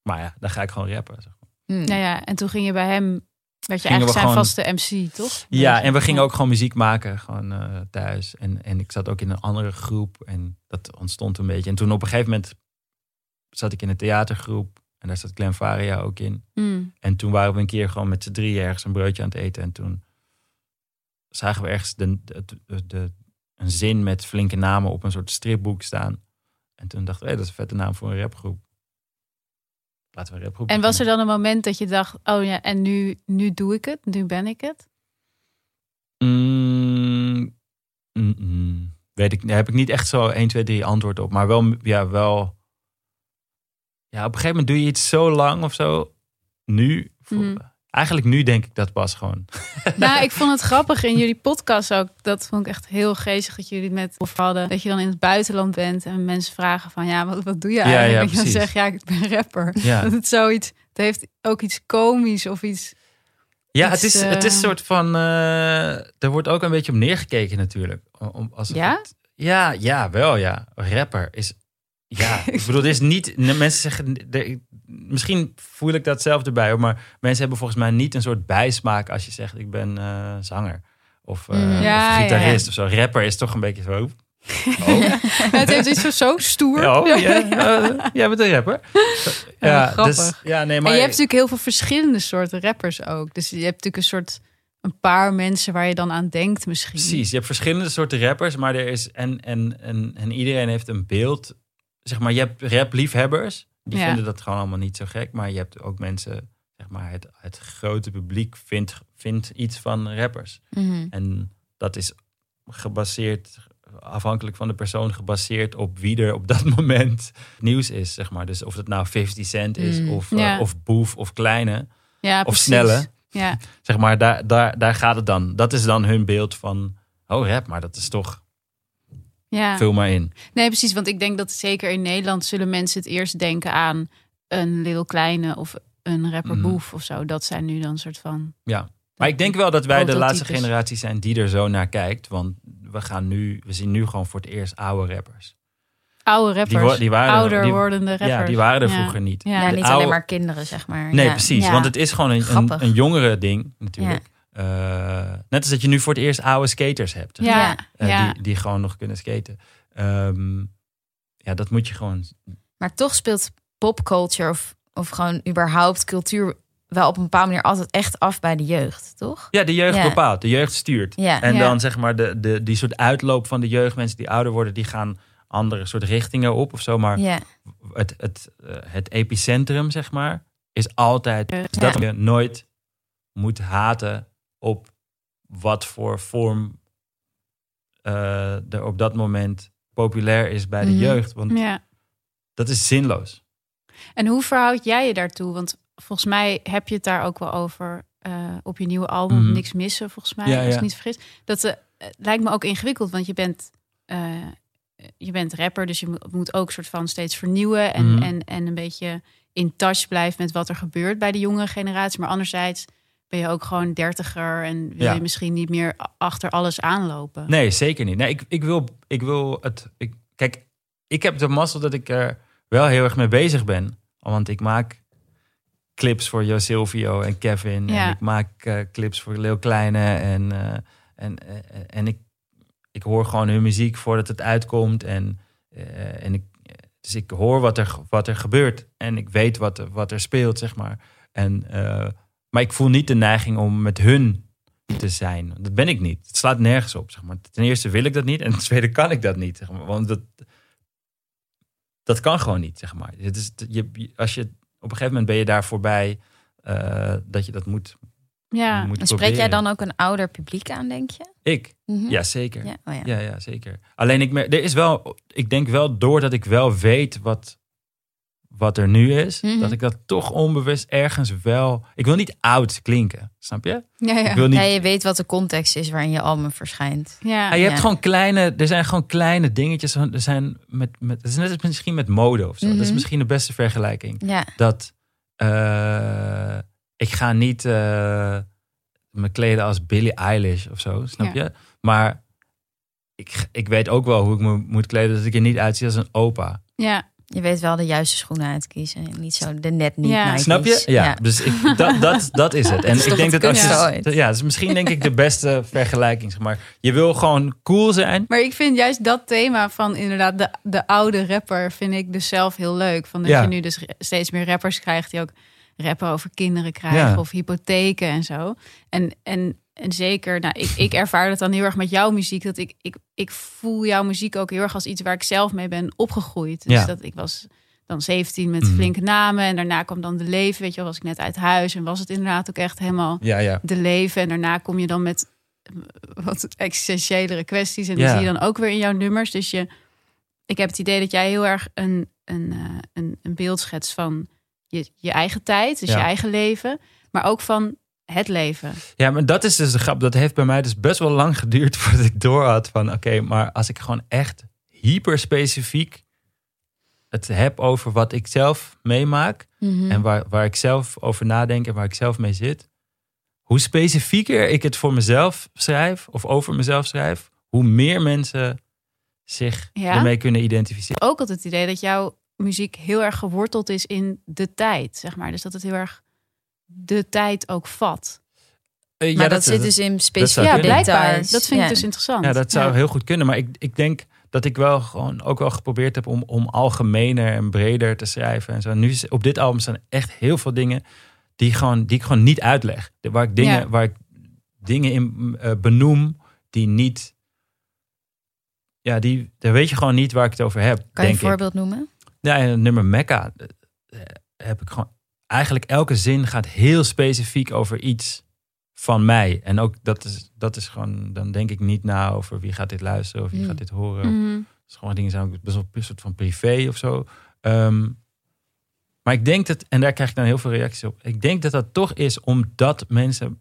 Maar ja, dan ga ik gewoon rappen. zeg maar. Mm. Ja, ja. En toen ging je bij hem, werd je eigenlijk zijn gewoon- vaste MC, toch? Ja, en we gingen ook gewoon muziek maken, gewoon eh, thuis. En, en ik zat ook in een andere groep en dat ontstond een beetje. En toen op een gegeven moment zat ik in een theatergroep en daar zat Glenn Faria ook in. Mm. En toen waren we een keer gewoon met z'n drie ergens een broodje aan het eten. En toen zagen we ergens de, de, een zin met flinke namen op een soort stripboek staan. En toen dachten we, hé, dat is een vette naam voor een rapgroep. Laten we En was er dan een moment dat je dacht, oh ja, en nu, nu doe ik het, nu ben ik het? Mm, mm, mm. weet ik, daar heb ik niet echt zo 1, 2, 3 antwoord op. Maar wel, ja, wel. Ja, op een gegeven moment doe je iets zo lang of zo. Nu, voor-. Eigenlijk nu denk ik dat pas gewoon. Nou, ik vond het grappig in jullie podcast ook. Dat vond ik echt heel geestig dat jullie het met over hadden. Dat je dan in het buitenland bent en mensen vragen van... ja, wat, wat doe je Ja, eigenlijk? ja, en je dan zegt, ja, ik ben rapper. Ja. Dat het zoiets... Het heeft ook iets komisch of iets... Ja, Iets, het is, het is eh, een soort van. eh, er wordt ook een beetje op neergekeken, natuurlijk. Om, alsof Ja? het- ja, ja, wel, ja. Rapper is. Ja, [LAUGHS] ik bedoel, dit is niet. Mensen zeggen. misschien voel ik dat zelf erbij, hoor, maar mensen hebben volgens mij niet een soort bijsmaak als je zegt: ik ben eh, zanger. Of. Ja, of gitarist ja. of zo. Rapper is toch een beetje zo. [LAUGHS] het heeft iets van zo stoer. Oh, [LAUGHS] ja, eh, jij bent een rapper. Ja, dus, grappig. ja, nee, maar. En je hebt natuurlijk heel veel verschillende soorten rappers ook. Dus je hebt natuurlijk een soort... een paar mensen waar je dan aan denkt misschien. Precies, je hebt verschillende soorten rappers, maar er is en, en, en, en iedereen heeft een beeld. Zeg maar, je hebt rapliefhebbers, die Ja. vinden dat gewoon allemaal niet zo gek, maar je hebt ook mensen, zeg maar, het, het grote publiek vindt, vindt iets van rappers. Mhm. En dat is gebaseerd, afhankelijk van de persoon, gebaseerd op wie er op dat [LAUGHS] moment nieuws is, zeg maar. Dus of het nou 50 Cent is, Mm. of, eh, of Boef, of Kleine, Ja, of precies. Snelle. Ja, [LAUGHS] Zeg maar, daar, daar, daar gaat het dan. Dat is dan hun beeld van, oh rap, maar dat is toch, ja. vul maar in. Nee, precies. Want ik denk dat zeker in Nederland zullen mensen het eerst denken aan een Little Kleine of een rapper Mhm. Boef of zo. Dat zijn nu dan een soort van. Ja. Maar ik denk wel dat wij de laatste generatie zijn die er zo naar kijkt. Want we, gaan nu, we zien nu gewoon voor het eerst oude rappers. Oude rappers, Die, wo- die waren, ouder die- wordende rappers. Ja, die waren er Ja. vroeger niet. Ja. Niet oude- alleen maar kinderen, zeg maar. Nee, Ja. precies. Ja. Want het is gewoon een, een, een jongere ding natuurlijk. Eh, net als dat je nu voor het eerst oude skaters hebt. Ja, Ja. eh, die, die gewoon nog kunnen skaten. Ehm, ja, dat moet je gewoon... Maar toch speelt popculture of, of gewoon überhaupt cultuur wel op een bepaalde manier altijd echt af bij de jeugd, toch? Ja, de jeugd Ja. bepaalt. De jeugd stuurt. Ja. En Ja. dan zeg maar de, de, die soort uitloop van de jeugd, mensen die ouder worden, die gaan andere soort richtingen op of zo. Maar Ja. het, het, eh, het epicentrum, zeg maar, is altijd dus dat je nooit moet haten op wat voor vorm eh, er op dat moment populair is bij de Mhm. jeugd. Want Ja. dat is zinloos. En hoe verhoud jij je daartoe? Want volgens mij heb je het daar ook wel over eh, op je nieuwe album. Mhm. Niks missen, volgens mij, Ja, als ik ja. niet vergis. Dat eh, lijkt me ook ingewikkeld, want je bent, je bent rapper, dus je mo- moet ook soort van steeds vernieuwen en, Mhm. en, en een beetje in touch blijven met wat er gebeurt bij de jongere generatie. Maar anderzijds ben je ook gewoon dertiger en wil Ja. je misschien niet meer achter alles aanlopen. Nee, zeker niet. Nee, ik, ik, wil, ik wil het. Ik, kijk, ik heb de mazzel dat ik er wel heel erg mee bezig ben. Want ik maak clips voor Jo Silvio en Kevin. Ja. En ik maak eh, clips voor Leeuw Kleine. En, eh, en, eh, en ik, ik hoor gewoon hun muziek voordat het uitkomt. En, en ik, dus ik hoor wat er, wat er gebeurt. En ik weet wat, er- wat er speelt, zeg maar. En, maar ik voel niet de neiging om met hun te zijn. Dat ben ik niet. Het slaat nergens op. Zeg maar. Ten eerste wil ik dat niet. En ten tweede kan ik dat niet. Zeg maar. Want dat, dat kan gewoon niet. Zeg maar. Het is, je, als je, op een gegeven moment ben je daar voorbij eh, dat je dat moet, Ja, moet En spreek jij dan ook een ouder publiek aan, denk je? Ik? Mhm. Ja, zeker. Ja, oh ja. Ja, ja, zeker. Alleen ik merk, er is wel, ik denk wel doordat ik wel weet wat, wat er nu is, Mhm. dat ik dat toch onbewust ergens wel. Ik wil niet oud klinken, snap je? ja, Ik ja. wil niet. Ja, je weet wat de context is waarin je album verschijnt. ja. Ja, je hebt gewoon kleine, er zijn gewoon kleine dingetjes. Er zijn met, met, het is net als misschien met mode of zo. Dat is Mhm. misschien de beste vergelijking. Ja, Dat eh, ik ga niet eh, me kleden als Billie Eilish of zo, snap je? Maar ik, ik weet ook wel hoe ik me moet kleden, dat ik er niet uitzie als een opa. ja. Je weet wel de juiste schoenen uitkiezen. en Niet zo de net niet Ja. Nike's. Snap je? Ja, dus ik, dat, dat, [LAUGHS] dat is het. En is ik denk dat als je. ooit? Ja, dat is misschien denk ik de beste vergelijking. Zeg maar. Je wil gewoon cool zijn. Maar ik vind juist dat thema van inderdaad de, de oude rapper... vind ik dus zelf heel leuk. Van dat Ja. je nu dus steeds meer rappers krijgt... die ook rappen over kinderen krijgen Ja. of hypotheken en zo. En, en, en zeker, nou, ik, ik ervaar dat dan heel erg met jouw muziek. Dat ik, ik, ik voel jouw muziek ook heel erg als iets waar ik zelf mee ben opgegroeid. Dus Ja. dat ik was dan 17 met Mhm. flinke namen. En daarna kwam dan de leven. Weet je was ik net uit huis. En was het inderdaad ook echt helemaal Ja, ja. de leven. En daarna kom je dan met eh, wat existentiëlere kwesties. En die zie je dan ook weer in jouw nummers. Dus je, ik heb het idee dat jij heel erg een, een, eh, een, een beeld schetst van je, je eigen tijd. Dus je eigen leven. Maar ook van het leven. Ja, maar dat is dus de grap. Dat heeft bij mij dus best wel lang geduurd [LAUGHS] voordat ik door had van... Oké, maar als ik gewoon echt hyper specifiek het heb over wat ik zelf meemaak... Mhm. en waar, waar ik zelf over nadenk en waar ik zelf mee zit... hoe specifieker ik het voor mezelf schrijf of over mezelf schrijf... hoe meer mensen zich Ja? ermee kunnen identificeren. Ook altijd het idee dat jouw muziek heel erg geworteld is in de tijd. Zeg maar. Dus dat het heel erg de tijd ook vat. Eh, maar ja, dat, zit dat- dus in specifieke Ja, blijkbaar. Dat vind ik dus interessant. Ja, dat zou Ja. heel goed kunnen. Maar ik, ik denk dat ik wel gewoon ook wel geprobeerd heb om, om algemener en breder te schrijven. En zo. Nu is, op dit album staan echt heel veel dingen die, gewoon, die ik gewoon niet uitleg. Waar ik dingen, Ja. waar ik dingen in eh, benoem die niet. Ja, die, daar weet je gewoon niet waar ik het over heb. Kan je een ik. voorbeeld noemen? Ja, en het nummer Mecca eh, heb ik gewoon. Eigenlijk elke zin gaat heel specifiek over iets van mij. En ook dat is, dat is gewoon. Dan denk ik niet na over wie gaat dit luisteren of wie Hmm. gaat dit horen. Het is gewoon dingen zijn ook best wel een soort van privé of zo. Ehm, maar ik denk dat, en daar krijg ik dan heel veel reacties op. Ik denk dat dat toch is omdat mensen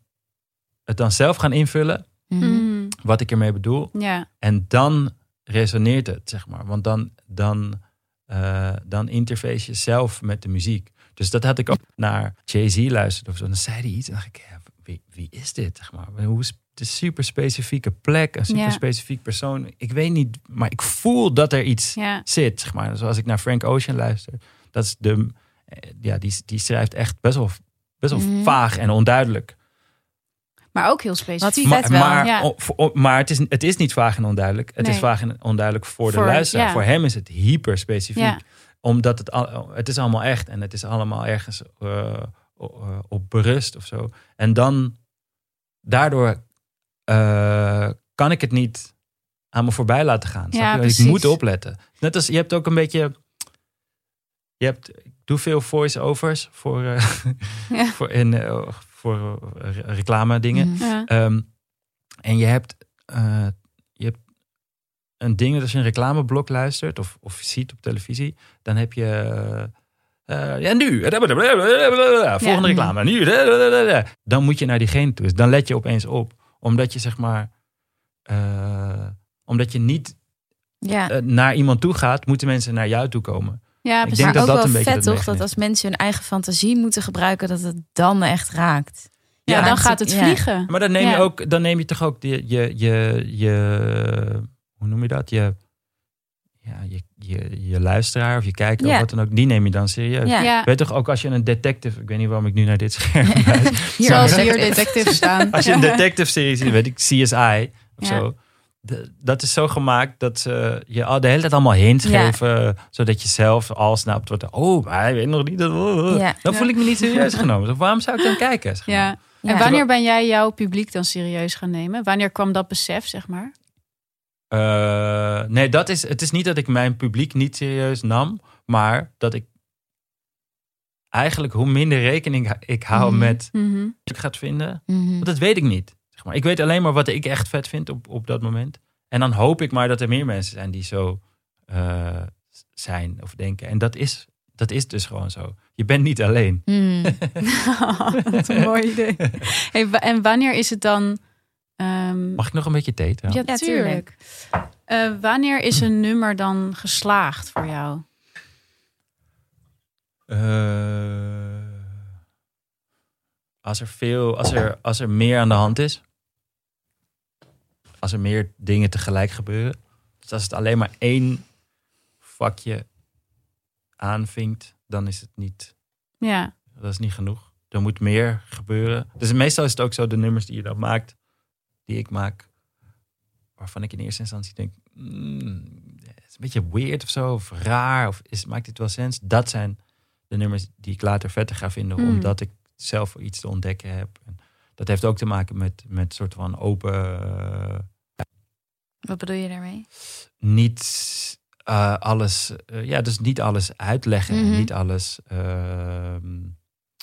het dan zelf gaan invullen. Mhm. Mhm. Wat ik ermee bedoel. Ja. En dan resoneert het, zeg maar. Want dan, dan, eh, dan interface je zelf met de muziek. Dus dat had ik ook naar Jay-Z luisterde of zo. Dan zei hij iets en dacht ik, ja, wie, wie is dit, zeg maar? Hoe is een super specifieke plek, een super Ja. specifiek persoon. Ik weet niet, maar ik voel dat er iets Ja. zit, zeg maar. Zoals ik naar Frank Ocean luister. Dat is de, eh, ja, die, die schrijft echt best wel, best wel Mhm. vaag en onduidelijk. Maar ook heel specifiek. Maar, wel. maar, Ja. o- voor- o- maar het, is, het is niet vaag en onduidelijk. Het is vaag en onduidelijk voor, Voor- de luisteraar. ja. Voor hem is het hyper specifiek. Omdat het, al, het is allemaal echt en het is allemaal ergens eh, eh, op berust of zo. En dan, daardoor eh, kan ik het niet aan me voorbij laten gaan. Ja, ik moet opletten. Net als je hebt ook een beetje. Je hebt, ik doe veel voice-overs voor, [LAUGHS] Ja. voor, in, voor reclame dingen. Mhm. Ja. Ehm, en je hebt, je hebt een ding dat als je een reclameblok luistert of, of ziet op televisie, dan heb je. eh, ja, nu. Volgende Ja. reclame. Nu. Dan moet je naar diegene toe. Dus dan let je opeens op. Omdat je zeg maar. eh, omdat je niet Ja. eh, naar iemand toe gaat, moeten mensen naar jou toe komen. Ja, Ik precies. denk maar dat ook dat wel vet toch, dat als mensen hun eigen fantasie moeten gebruiken, dat het dan echt raakt. Ja, Ja, dan gaat het ja. vliegen. Maar dan neem je Ja. ook, dan neem je toch ook je, je, je, je hoe noem je dat? Je, ja, je, je, je luisteraar of je kijker Ja. of wat dan ook, die neem je dan serieus. Ja. Ja, Weet toch ook als je een detective, ik weet niet waarom ik nu naar dit scherm [LAUGHS] wijs. Hier, zoals zegt hier [LAUGHS] het. detectives staan. Als je een detective serie ziet, weet ik, CSI of Ja. zo. de- dat is zo gemaakt dat ze je al de hele tijd allemaal hints Ja. geven. Zodat je zelf al snapt. Wat, oh, maar hij weet nog niet. Dat, Ja. Dan voel ik me niet serieus genomen. Dus waarom zou ik dan kijken? zeg maar? Ja. Ja. En wanneer ben jij jouw publiek dan serieus gaan nemen? Wanneer kwam dat besef, zeg maar? Eh, nee, dat is, het is niet dat ik mijn publiek niet serieus nam. Maar dat ik eigenlijk hoe minder rekening ik hou Mhm. met Mhm. wat ik gaat vinden. Mhm. Want dat weet ik niet. Zeg maar. Ik weet alleen maar wat ik echt vet vind op, op dat moment. En dan hoop ik maar dat er meer mensen zijn die zo eh, zijn of denken. En dat is, dat is dus gewoon zo. Je bent niet alleen. [LAUGHS] [LAUGHS] Wat een mooi idee. Hey, en wanneer is het dan... ehm, Mag ik nog een beetje thee? trouwens? ja, Ja, tuurlijk. tuurlijk. Eh, wanneer is een nummer dan geslaagd voor jou? Eh, als er veel, als er, als er meer aan de hand is. Als er meer dingen tegelijk gebeuren. Dus als het alleen maar één vakje aanvinkt, dan is het niet, Ja, dat is niet genoeg. Er moet meer gebeuren. Dus meestal is het ook zo, de nummers die je dan maakt, die ik maak, waarvan ik in eerste instantie denk, mm, het is een beetje weird of zo, of raar, of is, maakt dit wel sens? Dat zijn de nummers die ik later vetter ga vinden, Mm. omdat ik zelf iets te ontdekken heb. En dat heeft ook te maken met, met soort van open, Wat bedoel je daarmee? niet eh, alles, eh, ja, dus niet alles uitleggen en Mhm. niet alles. ehm,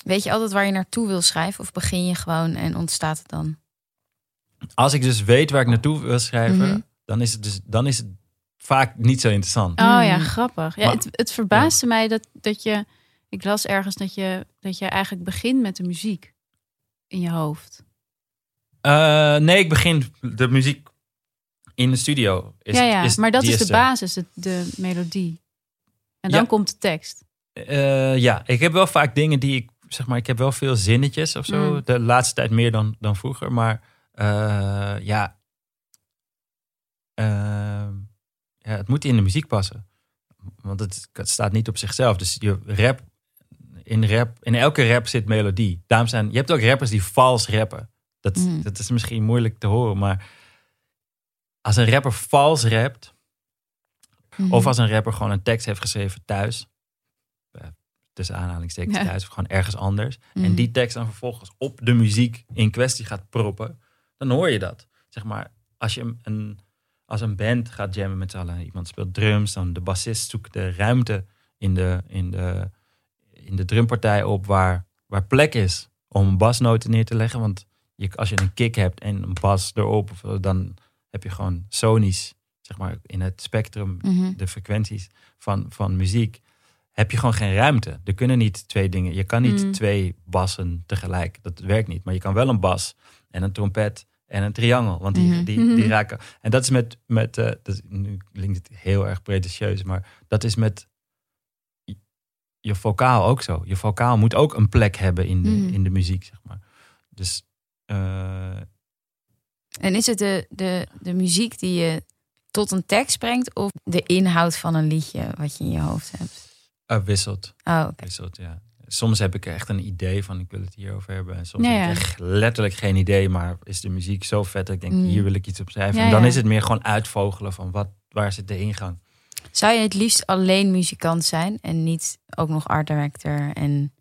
Weet je altijd waar je naartoe wil schrijven? Of begin je gewoon en ontstaat het dan? Als ik dus weet waar ik naartoe wil schrijven, Mhm. dan is het dus dan is het vaak niet zo interessant. Oh ja, Mm. grappig. Ja, Maar- het, het verbaasde mij dat, dat je... Ik las ergens dat je, dat je eigenlijk begint met de muziek in je hoofd. Eh, nee, ik begin de muziek in de studio. Is, ja, ja. is maar dat is de basis, de, de melodie. En dan Ja. komt de tekst. Eh, ja, ik heb wel vaak dingen die ik zeg maar. Ik heb wel veel zinnetjes of zo. Mm. De laatste tijd meer dan, dan vroeger, maar eh, ja. Ehm, ja, het moet in de muziek passen, want het, het staat niet op zichzelf. Dus je rap in rap in elke rap zit melodie. Daarom zijn je hebt ook rappers die vals rappen. Dat, Mm. dat is misschien moeilijk te horen, maar als een rapper vals rapt, Mhm. of als een rapper gewoon een tekst heeft geschreven thuis. eh, Tussen aanhalingstekens Ja. thuis. Of gewoon ergens anders. Mhm. En die tekst dan vervolgens op de muziek in kwestie gaat proppen. Dan hoor je dat. Zeg maar, als je een, als een band gaat jammen met z'n allen. Iemand speelt drums. Dan de bassist zoekt de ruimte in de, in de, in de drumpartij op. Waar, waar plek is om basnoten neer te leggen. Want je, als je een kick hebt en een bas erop. Dan heb je gewoon sonisch. Zeg maar in het spectrum Mhm. de frequenties van, van muziek, heb je gewoon geen ruimte. Er kunnen niet twee dingen. Je kan niet Mm. twee bassen tegelijk. Dat werkt niet. Maar je kan wel een bas en een trompet en een triangel. Want die, Mhm. die, Mhm. die raken. En dat is met. met eh, dat nu klinkt het heel erg pretentieus, maar dat is met je- vocaal ook zo. Je vocaal moet ook een plek hebben in de, Mhm. in de muziek, zeg maar. Dus eh, En is het de, de, de muziek die je tot een tekst brengt of de inhoud van een liedje wat je in je hoofd hebt? eh, wisselt. Oh, wisselt, ja. Soms heb ik echt een idee van ik wil het hierover hebben. En soms Ja, heb ik echt letterlijk geen idee. Maar is de muziek zo vet dat ik denk, Mm. hier wil ik iets op schrijven. Ja, en dan is het meer gewoon uitvogelen van wat, waar zit de ingang. Zou je het liefst alleen muzikant zijn en niet ook nog art director? En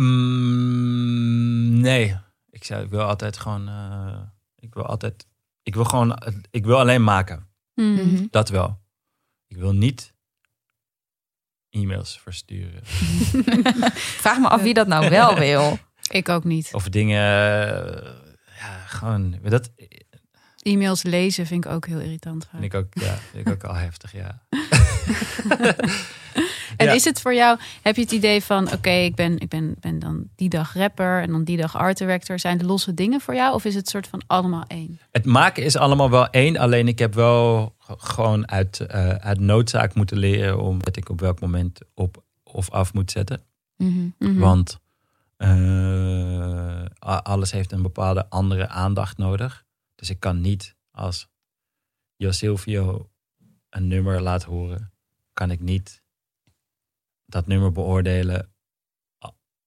Mm, nee, ik, zou, ik wil altijd gewoon, eh, ik wil altijd, ik wil gewoon, ik wil alleen maken. Mhm. Mhm. Dat wel. Ik wil niet e-mails versturen. [LAUGHS] Vraag me af wie dat nou [LAUGHS] wel wil. Ik ook niet. Of dingen, eh, ja, gewoon, dat E-mails lezen vind ik ook heel irritant. vaak. vind ik ook, ja, vind ik ook al heftig, ja. [LAUGHS] En Ja. is het voor jou, heb je het idee van, oké, ik, ben, ik ben, ben dan die dag rapper en dan die dag art director. Zijn de losse dingen voor jou of is het soort van allemaal één? Het maken is allemaal wel één, alleen ik heb wel gewoon uit, eh, uit noodzaak moeten leren om dat ik op welk moment op of af moet zetten. Mhm. Mhm. Want eh, alles heeft een bepaalde andere aandacht nodig. Dus ik kan niet als Jo Silvio een nummer laat horen, kan ik niet dat nummer beoordelen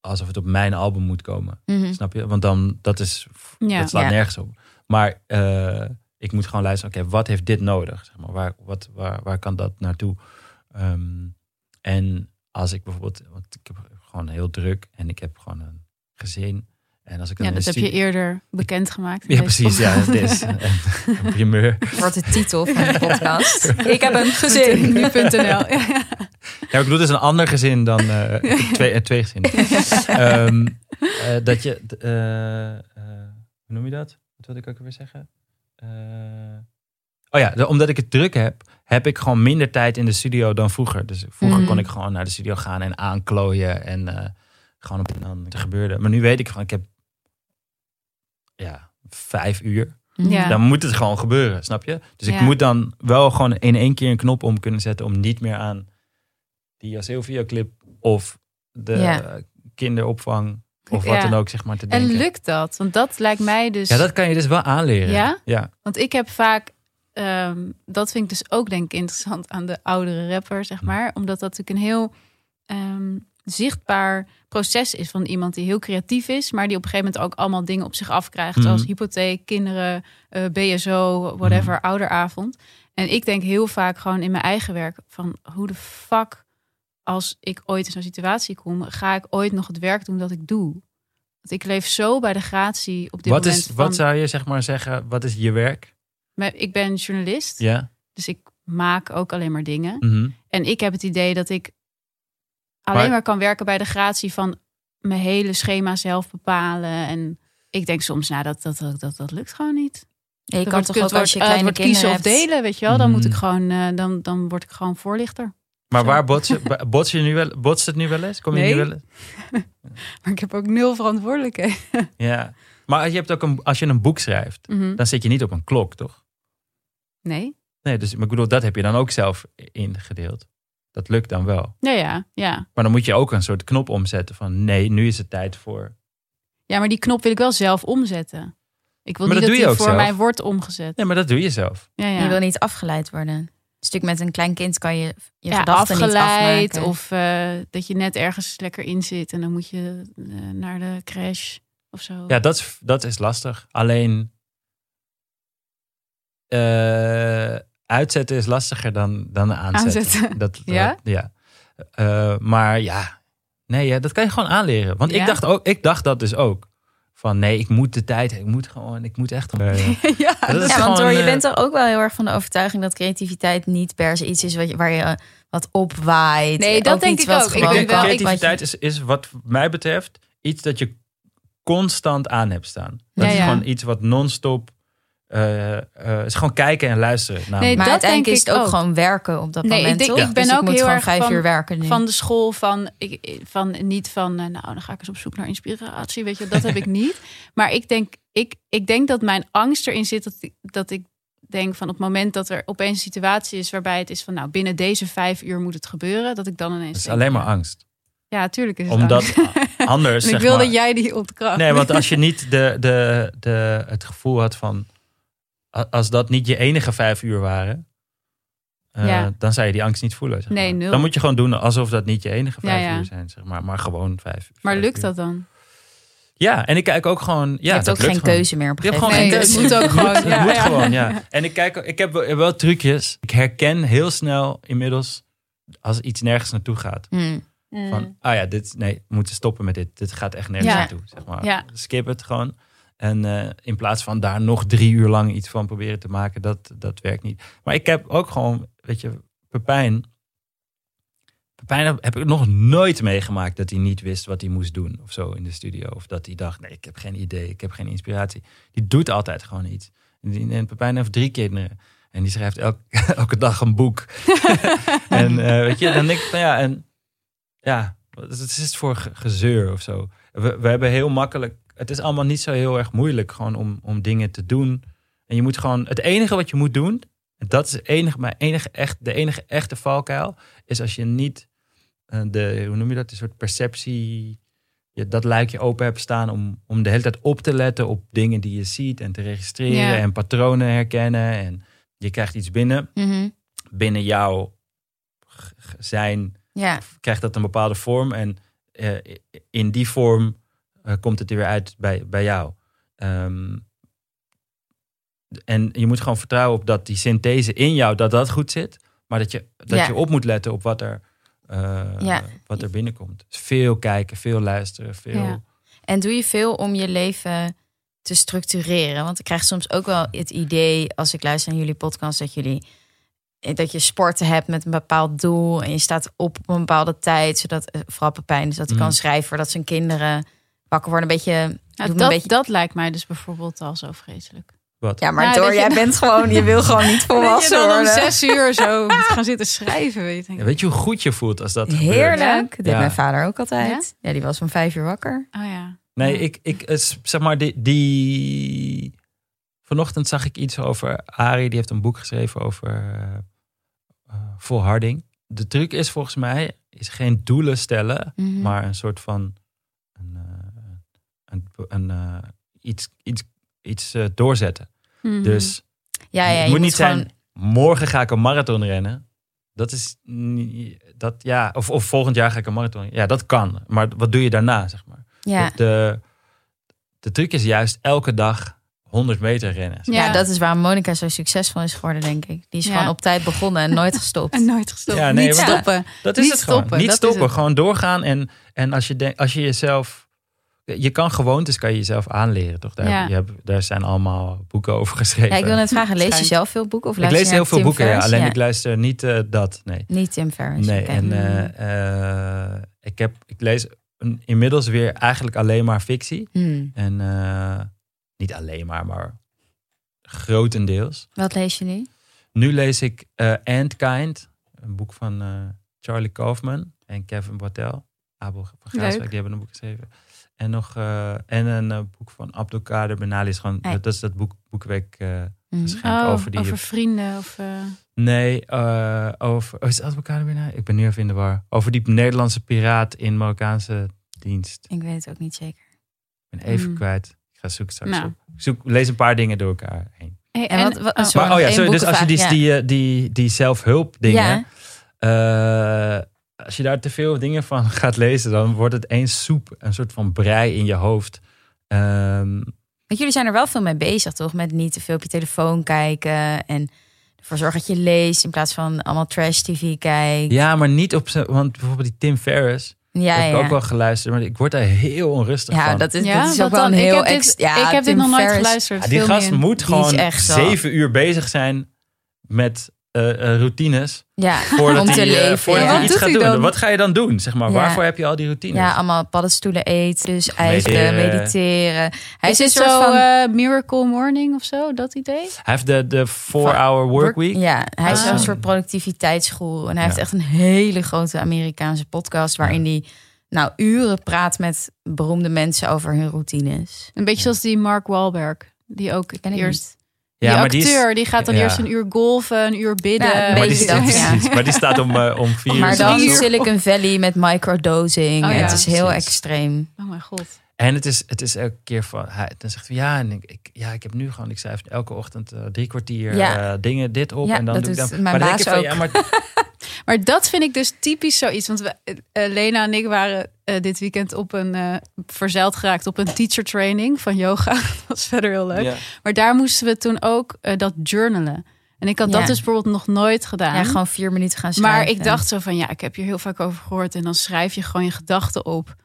alsof het op mijn album moet komen. Mhm. Snap je? Want dan, dat is, Ja. dat slaat Ja. nergens op. Maar eh, ik moet gewoon luisteren, oké, wat heeft dit nodig? Zeg maar, waar, wat, waar, waar kan dat naartoe? Ehm, en als ik bijvoorbeeld, want ik heb gewoon heel druk en ik heb gewoon een gezin. En als ik dan Ja, in dat heb je eerder bekendgemaakt. Ja, precies. Ja, het is een, een primeur. Wordt de titel van de podcast. [LAUGHS] Ik heb een gezin. Nu.nl. Ja. Ja, ik bedoel, het is een ander gezin dan eh, [LAUGHS] heb twee, eh, twee gezinnen. Ehm, eh, dat je, eh, eh, hoe noem je dat? Wat wilde ik ook weer zeggen? Eh, oh ja, omdat ik het druk heb, heb ik gewoon minder tijd in de studio dan vroeger. Dus vroeger kon ik gewoon naar de studio gaan en aanklooien en eh, gewoon op en dan gebeurde. Maar nu weet ik gewoon, ik heb ja, vijf uur. Ja. Dan moet het gewoon gebeuren, snap je? Dus ik Ja. moet dan wel gewoon in één keer een knop om kunnen zetten om niet meer aan die Silvio clip of de Ja. kinderopvang of wat dan ook zeg maar te En denken. lukt dat? Want dat lijkt mij dus... Ja, dat kan je dus wel aanleren. Ja? Ja. Want ik heb vaak, ehm, dat vind ik dus ook denk ik interessant aan de oudere rapper, zeg maar. Omdat dat natuurlijk een heel ehm, zichtbaar proces is van iemand die heel creatief is, maar die op een gegeven moment ook allemaal dingen op zich afkrijgt. Mhm. Zoals hypotheek, kinderen, eh, BSO, whatever, ouderavond. En ik denk heel vaak gewoon in mijn eigen werk van hoe de fuck, als ik ooit in zo'n situatie kom, ga ik ooit nog het werk doen dat ik doe. Want ik leef zo bij de gratie op dit Wat, moment. is, van- wat zou je zeg maar zeggen, wat is je werk? ik ben journalist, Ja. dus ik maak ook alleen maar dingen. Mhm. En ik heb het idee dat ik alleen Maar- maar, kan werken bij de gratie van mijn hele schema zelf bepalen. En ik denk soms, nou, dat, dat, dat, dat, dat lukt gewoon niet. Ja, je Dat kan toch ook als je kleine kinderen kiezen hebt... of delen, weet je wel. Dan, moet Mm. ik gewoon, eh, dan, dan word ik gewoon voorlichter. Maar Zo. waar bots je, bots je nu wel, botst het nu wel eens? Kom je Nee. nu wel eens? [LAUGHS] Maar ik heb ook nul verantwoordelijkheden. [LAUGHS] Ja. Maar je hebt ook een, als je een boek schrijft, Mhm. dan zit je niet op een klok, toch? Nee? Nee, dus maar ik bedoel, dat heb je dan ook zelf ingedeeld. Dat lukt dan wel. Ja, ja, ja. Maar dan moet je ook een soort knop omzetten van nee, nu is het tijd voor. Ja, maar die knop wil ik wel zelf omzetten. Ik wil Maar niet dat dat die voor zelf. mij wordt omgezet. Nee, maar dat doe je zelf. Ja, ja. Je wil niet afgeleid worden. Een stuk met een klein kind kan je je ja, gedachten niet afmaken. of eh, dat je net ergens lekker in zit en dan moet je eh, naar de crash of zo. Ja, dat is, dat is lastig. Alleen eh, uitzetten is lastiger dan, dan aanzetten. Aanzetten. Dat, [LAUGHS] Ja? dat- ja. Eh, maar ja, nee, ja, dat kan je gewoon aanleren. Want Ja? ik, dacht ook, ik dacht dat dus ook. Van nee, ik moet de tijd, ik moet gewoon, ik moet echt. eh, [LAUGHS] [LAUGHS] ja, dat is ja, want gewoon, door, je eh, bent er ook wel heel erg van de overtuiging dat creativiteit niet per se iets is wat je, waar je eh, wat opwaait. Nee, dat Ook denk ik wat ook. Ik denk wel- creativiteit is, is wat mij betreft iets dat je constant aan hebt staan. Dat Ja, is ja. gewoon iets wat non-stop eh, eh, is gewoon kijken en luisteren. Nee, namelijk. Maar dat uiteindelijk denk is het ik ook, ook. gewoon werken op dat Nee, ik moment. denk- toch? ik ben Dus ook heel erg vijf van- uur werken nu. van de school van, ik, van niet van, eh, nou, dan ga ik eens op zoek naar inspiratie, weet je, dat heb ik [LAUGHS] niet. Maar ik denk, ik, ik denk dat mijn angst erin zit dat, ik- dat ik denk van op het moment dat er opeens een situatie is waarbij het is van, nou, binnen deze vijf uur moet het gebeuren, dat ik dan ineens. Het is denk, alleen maar angst. Ja, tuurlijk is het Omdat anders. [LAUGHS] Ik wil maar- dat jij die ontkracht. Nee, want als je niet de, de, de, het gevoel had van. Als dat niet je enige vijf uur waren. eh, Ja. Dan zou je die angst niet voelen. Zeg Nee, maar. nul. Dan moet je gewoon doen alsof dat niet je enige vijf Ja, ja. uur zijn. Zeg maar, maar gewoon vijf. Maar vijf lukt uur. dat dan? Ja, en ik kijk ook gewoon. Ja, je hebt dat ook lukt geen gewoon. keuze meer op een Je hebt gegeven gewoon Nee, geen het keuze. moet ook [LAUGHS] gewoon, Het ja, moet gewoon, ja. En ik kijk, ik heb wel, trucjes. Ik herken heel snel inmiddels als iets nergens naartoe gaat. Hmm. Mm. Van, ah ja, dit, nee, we moeten stoppen met dit. Dit gaat echt nergens Ja. naartoe. Zeg maar. Ja. Skip het gewoon. En eh, in plaats van daar nog drie uur lang iets van proberen te maken, dat, dat werkt niet. Maar ik heb ook gewoon, weet je, Pepijn. Pepijn heb- ik nog nooit meegemaakt dat hij niet wist wat hij moest doen of zo in de studio. Of dat hij dacht, nee, ik heb geen idee, ik heb geen inspiratie. Die doet altijd gewoon iets. En, Pepijn heeft drie kinderen. En die schrijft elke, [LAUGHS] elke dag een boek. [LAUGHS] en eh, weet je, dan denk ik van ja, en ja, wat is het voor ge- gezeur of zo? We, we hebben heel makkelijk, het is allemaal niet zo heel erg moeilijk gewoon om, om dingen te doen. En je moet gewoon, het enige wat je moet doen, en dat is enige, maar enige echt, de enige echte valkuil, is als je niet eh, de, hoe noem je dat, een soort perceptie, je, dat luikje open hebt staan om, om de hele tijd op te letten op dingen die je ziet en te registreren Ja. en patronen herkennen. En je krijgt iets binnen, Mhm. binnen jouw zijn Ja, krijgt dat een bepaalde vorm. En eh, in die vorm eh, komt het er weer uit bij, bij jou. Ehm, en je moet gewoon vertrouwen op dat die synthese in jou, dat dat goed zit. Maar dat je, dat Ja. je op moet letten op wat er, eh, Ja. wat er binnenkomt. Dus veel kijken, veel luisteren, veel... Ja. En doe je veel om je leven te structureren? Want ik krijg soms ook wel het idee, als ik luister naar jullie podcast, dat jullie dat je sporten hebt met een bepaald doel en je staat op op een bepaalde tijd, zodat eh, vooral Pepijn, dus dat hij Mm. kan schrijven voordat zijn kinderen wakker worden. Een beetje, Ja, me dat, een beetje dat lijkt mij dus bijvoorbeeld al zo vreselijk. Wat? ja, maar Ja, door, je- jij bent gewoon, je wil gewoon niet [LAUGHS] Dat je volwassen dan om worden. zes uur zo moet gaan zitten schrijven. Weet je. Ja, weet je hoe goed je voelt als dat gebeurt? Heerlijk. Dat deed mijn vader ook altijd. Ja? die was om vijf uur wakker. Oh ja. Nee, ik, ik zeg maar, die, die. Vanochtend zag ik iets over Ari, die heeft een boek geschreven over eh, eh, volharding. De truc is volgens mij, is geen doelen stellen, Mhm. maar een soort van een, een, eh, iets, iets, iets eh, doorzetten. Mhm. Dus ja, ja, het je moet niet gewoon, zijn, morgen ga ik een marathon rennen. Dat is niet, dat, ja, of, of volgend jaar ga ik een marathon. Ja, dat kan. Maar wat doe je daarna, zeg maar? Ja. De, de, de truc is juist elke dag 100 meter rennen. Ja. Ja. dat is waar Monica zo succesvol is geworden, denk ik. Die is Ja. gewoon op tijd begonnen en nooit [LAUGHS] gestopt. En nooit gestopt. Ja, nee, niet maar- stoppen. Dat is Niet het gewoon. stoppen, Niet dat is stoppen, gewoon doorgaan. En, en als, je denk, als je jezelf... Je kan gewoontes kan je jezelf aanleren, toch? Daar, Ja. je hebt, daar zijn allemaal boeken over geschreven. Ja, ik wil net vragen, lees je zelf veel boeken? Of Ik lees heel veel Tim boeken, ja, alleen ik luister niet eh, dat. Nee, Niet Tim Ferriss. nee. En eh, eh, ik, heb, ik lees een, inmiddels weer eigenlijk alleen maar fictie. Hmm. En eh, niet alleen maar, maar grotendeels. Wat lees je nu? Nu lees ik eh Antkind, een boek van eh, Charlie Kaufman en Kevin Bartel. Abel van Gaaswijk, die hebben een boek geschreven. En, nog, eh, en een eh, boek van Abdelkader Benali. Is gewoon, Hey. dat, dat is dat boek, boekweek eh geschenk Oh, over die... vrienden of... eh, Nee, eh, over... Oh, is Abdelkader Benali? Ik ben nu even in de war. Over die Nederlandse piraat in Marokkaanse dienst. Ik weet het ook niet zeker. Ik ben even Hmm. kwijt. Ik ga zoeken straks Nou. op. Ik zoek, lees een paar dingen door elkaar heen. hey, En wat- wat- oh, sorry. Maar, oh ja, sorry, dus als je die, die, die, die zelfhulp dingen... Ja, Eh, als je daar te veel dingen van [LAUGHS] gaat lezen, dan wordt het één soep, een soort van brei in je hoofd. Ehm, want jullie zijn er wel veel mee bezig, toch? Met niet te veel op je telefoon kijken en ervoor zorgen dat je leest in plaats van allemaal trash tv kijken. ja, maar niet op zijn. Want bijvoorbeeld die Tim Ferriss Ja, heb ik ja. ook wel geluisterd, maar ik word daar heel onrustig Ja, van. dat is, ja, dat is ook wel dan? een heel ik heb ex- dit, ja, ik heb dit nog nooit geluisterd. Ja, die gast meer. moet gewoon zeven uur bezig zijn met eh, eh, routines Ja, voordat om te hij, eh, leven. voordat ja. iets gaat doen. dan? Wat ga je dan doen? Zeg maar, Ja. waarvoor heb je al die routines? Ja, allemaal paddenstoelen eten, dus ijsberen, Mediteren. mediteren. Hij Is is het een soort zo van... eh, Miracle Morning of zo, dat idee? Hij heeft de, de four-hour work week. Ja, hij is Ah. een soort productiviteitsschool. En hij heeft echt een hele grote Amerikaanse podcast... waarin hij nou uren praat met beroemde mensen over hun routines. Een beetje zoals die Mark Wahlberg. Die ook Ken ik eerst... Ja, die maar die is- die, gaat dan ja. eerst een uur golven, een uur bidden. Ja, maar, die staat, dat, ja. precies, maar die staat om, eh, om vier uur. Maar dan. Silicon Valley met microdosing. Oh het is heel precies. extreem. Oh mijn god. En het is, het is elke keer van, hij, dan zegt hij ja, en ik, ik- ja, ik heb nu gewoon, ik schrijf elke ochtend eh, drie kwartier Ja. eh, dingen dit op Ja, en dan dat doe ik dan. mijn maar dan denk baas ik van, ja, maar [LAUGHS] Maar dat vind ik dus typisch zoiets. Want we, Lena en ik waren dit weekend op een uh, verzeild geraakt op een teacher training van yoga. [LAUGHS] dat was verder heel leuk. ja. Maar daar moesten we toen ook uh, dat journalen. En ik had Ja. dat dus bijvoorbeeld nog nooit gedaan. Ja, gewoon vier minuten gaan schrijven. maar ik dacht zo van ja, ik heb hier heel vaak over gehoord. En dan schrijf je gewoon je gedachten op.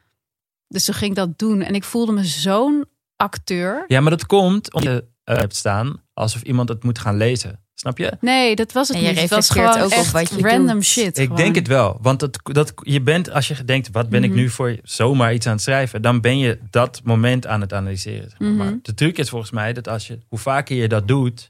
Dus toen ging ik dat doen. En ik voelde me zo'n acteur. Ja, maar dat komt omdat je eh, hebt staan alsof iemand het moet gaan lezen. Snap je? Nee, dat was het En je niet. Het was gewoon ook op echt wat je random doet. shit. Ik gewoon. denk het wel. Want dat, dat, je bent, als je denkt, wat ben ik Mhm. nu voor zomaar iets aan het schrijven? Dan ben je dat moment aan het analyseren. Zeg maar. Mhm. maar de truc is volgens mij dat als je, hoe vaker je dat doet,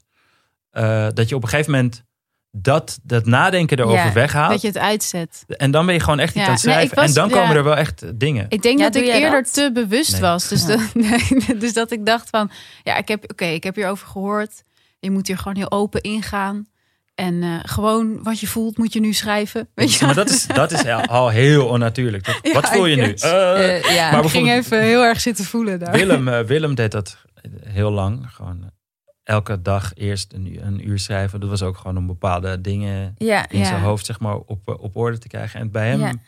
eh, dat je op een gegeven moment dat, dat nadenken erover Ja, weghaalt. Dat je het uitzet. En dan ben je gewoon echt iets Ja, aan het nee, schrijven. was- en dan ja. komen er wel echt dingen. Ik denk Ja, dat ik eerder dat? te bewust Nee. was. Dus, Ja. dat, [LAUGHS] nee, dus dat ik dacht van, ja, ik heb, oké, ik heb hierover gehoord. Je moet hier gewoon heel open ingaan. En eh, gewoon wat je voelt, moet je nu schrijven. Weet je? Maar dat is, dat is al heel onnatuurlijk. Ja, Wat voel je nu? Eh, ja. maar ik ging even heel erg zitten voelen daar. Willem, [LAUGHS] Willem deed dat heel lang. Gewoon elke dag eerst een, uur- een uur schrijven. Dat was ook gewoon om bepaalde dingen ja. in zijn hoofd zeg maar, op, op orde te krijgen. En bij hem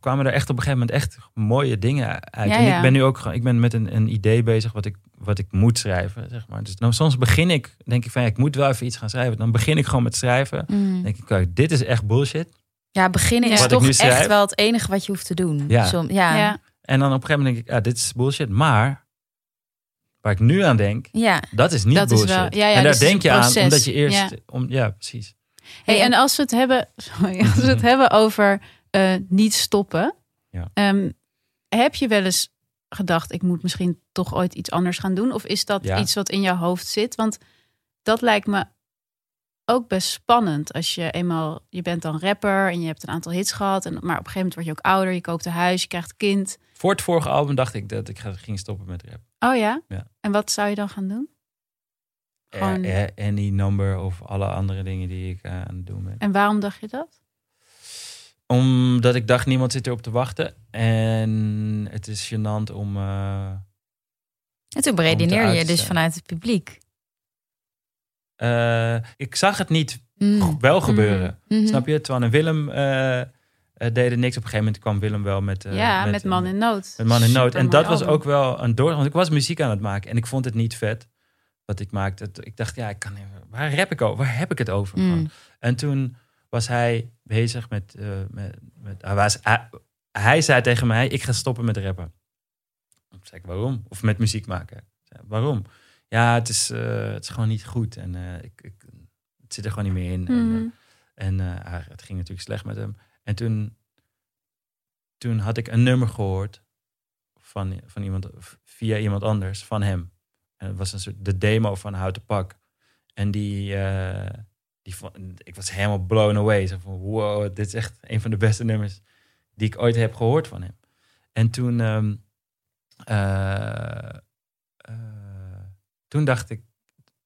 kwamen er echt op een gegeven moment echt mooie dingen uit. Ja, en ja. ik ben nu ook gewoon, ik ben met een, een idee bezig wat ik, wat ik moet schrijven. Zeg maar. Dus nou, soms begin ik, denk ik van ja, ik moet wel even iets gaan schrijven. Dan begin ik gewoon met schrijven. Mm. Dan denk ik, kijk, dit is echt bullshit. Ja, beginnen Ja. is toch echt wel het enige wat je hoeft te doen. Ja. Som- ja. ja. Ja. En dan op een gegeven moment denk ik, ja, dit is bullshit. Maar waar ik nu aan denk, dat is niet Dat is bullshit. wel- ja, ja, en daar dus denk je aan omdat je eerst, Ja. om, ja, precies. Hey, en als we het hebben, [LAUGHS] sorry, als we het [LAUGHS] hebben over eh, niet stoppen. Ja. ehm, heb je wel eens gedacht, ik moet misschien toch ooit iets anders gaan doen? Of is dat Ja. iets wat in jouw hoofd zit? Want dat lijkt me ook best spannend. Als je eenmaal, je bent dan rapper en je hebt een aantal hits gehad. En, maar op een gegeven moment word je ook ouder, je koopt een huis, je krijgt kind. Voor het vorige album dacht ik dat ik ga- ging stoppen met rap. Oh ja? Ja. En wat zou je dan gaan doen? Gewoon- Eh, eh, any number of alle andere dingen die ik eh, aan het doen ben. En waarom dacht je dat? Omdat ik dacht, niemand zit erop te wachten. En het is gênant om... eh, En toen beredeneer je dus vanuit het publiek. eh, ik zag het niet Mm. wel gebeuren. Mhm. Snap je? Twan en Willem eh, deden niks. Op een gegeven moment kwam Willem wel met... ja, met, Man in Nood. Met Man in Nood. En dat was ook wel een door. Want ik was muziek aan het maken en ik vond het niet vet wat ik maakte. Ik dacht, ja, ik kan, waar rap ik over? Waar heb ik het over? Mm. En toen was hij bezig met. eh, met, met hij, was, hij, hij zei tegen mij: Ik ga stoppen met rappen. Ik zei: Waarom? Of met muziek maken. Zei, Waarom? Ja, het is, eh, het is gewoon niet goed. En eh, ik, ik, het zit er gewoon niet meer in. En, en hij- het ging natuurlijk slecht met hem. En toen, toen had ik een nummer gehoord van, van iemand, via iemand anders, van hem. En het was een soort de demo van Houten Pak. En die, die vond, ik was helemaal blown away. Zo van, wow, dit is echt een van de beste nummers die ik ooit heb gehoord van hem. En toen, ehm, eh, eh, toen dacht ik,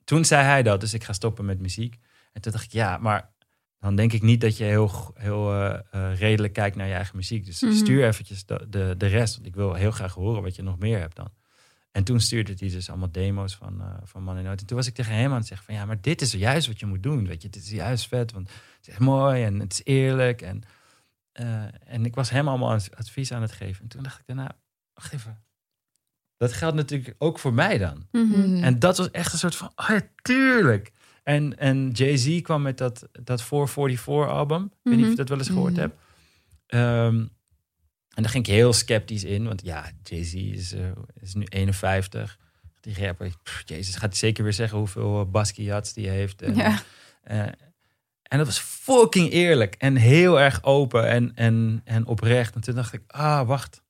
toen zei hij dat, dus ik ga stoppen met muziek. En toen dacht ik, ja, maar dan denk ik niet dat je heel, heel eh, redelijk kijkt naar je eigen muziek. Dus Mhm. stuur eventjes de, de, de rest, want ik wil heel graag horen wat je nog meer hebt dan. En toen stuurde hij dus allemaal demo's van, eh, van Man in Nood. En toen was ik tegen hem aan het zeggen van, ja, maar dit is juist wat je moet doen. Weet je, dit is juist vet, want het is echt mooi en het is eerlijk. En, eh, en ik was hem allemaal ad- advies aan het geven. En toen dacht ik daarna, wacht even. Dat geldt natuurlijk ook voor mij dan. Mhm. Mhm. En dat was echt een soort van, oh ja, tuurlijk. En, en Jay-Z kwam met dat, dat 444 album. Ik weet niet of je dat wel eens gehoord Mhm. hebt. Ehm, en daar ging ik heel sceptisch in. Want ja, Jay-Z is, eh, is nu 51. Die rapper, pff, jezus, gaat zeker weer zeggen hoeveel uh, Basquiats die heeft. En, Ja. eh, en dat was fucking eerlijk. En heel erg open en, en, en oprecht. En toen dacht ik, ah, wacht.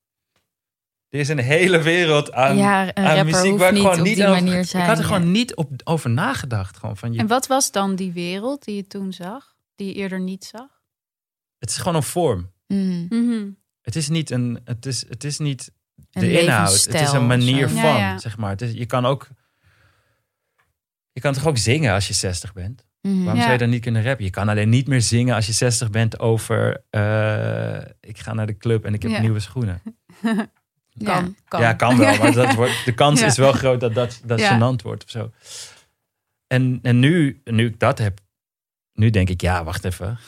Er is een hele wereld aan, ja, aan muziek waar ik niet gewoon op niet die over, manier zijn. Ik had er ja. gewoon niet op, over nagedacht. Gewoon van je, En wat was dan die wereld die je toen zag, die je eerder niet zag? Het is gewoon een vorm. Mhm. Mhm. Het is niet een. Het is, het is niet Een de inhoud. Het is een manier van, Ja, ja. zeg maar. Het is, je kan ook. Je kan toch ook zingen als je 60 bent? Mhm. Waarom Ja. zou je dan niet kunnen rappen? Je kan alleen niet meer zingen als je 60 bent over. eh, ik ga naar de club en ik heb Ja. nieuwe schoenen. [LAUGHS] Kan, kan. Ja, kan wel, maar dat wordt, de kans [LAUGHS] Ja. is wel groot dat dat, dat Ja. gênant wordt of zo. En, en nu, nu ik dat heb, nu denk ik, ja, wacht even.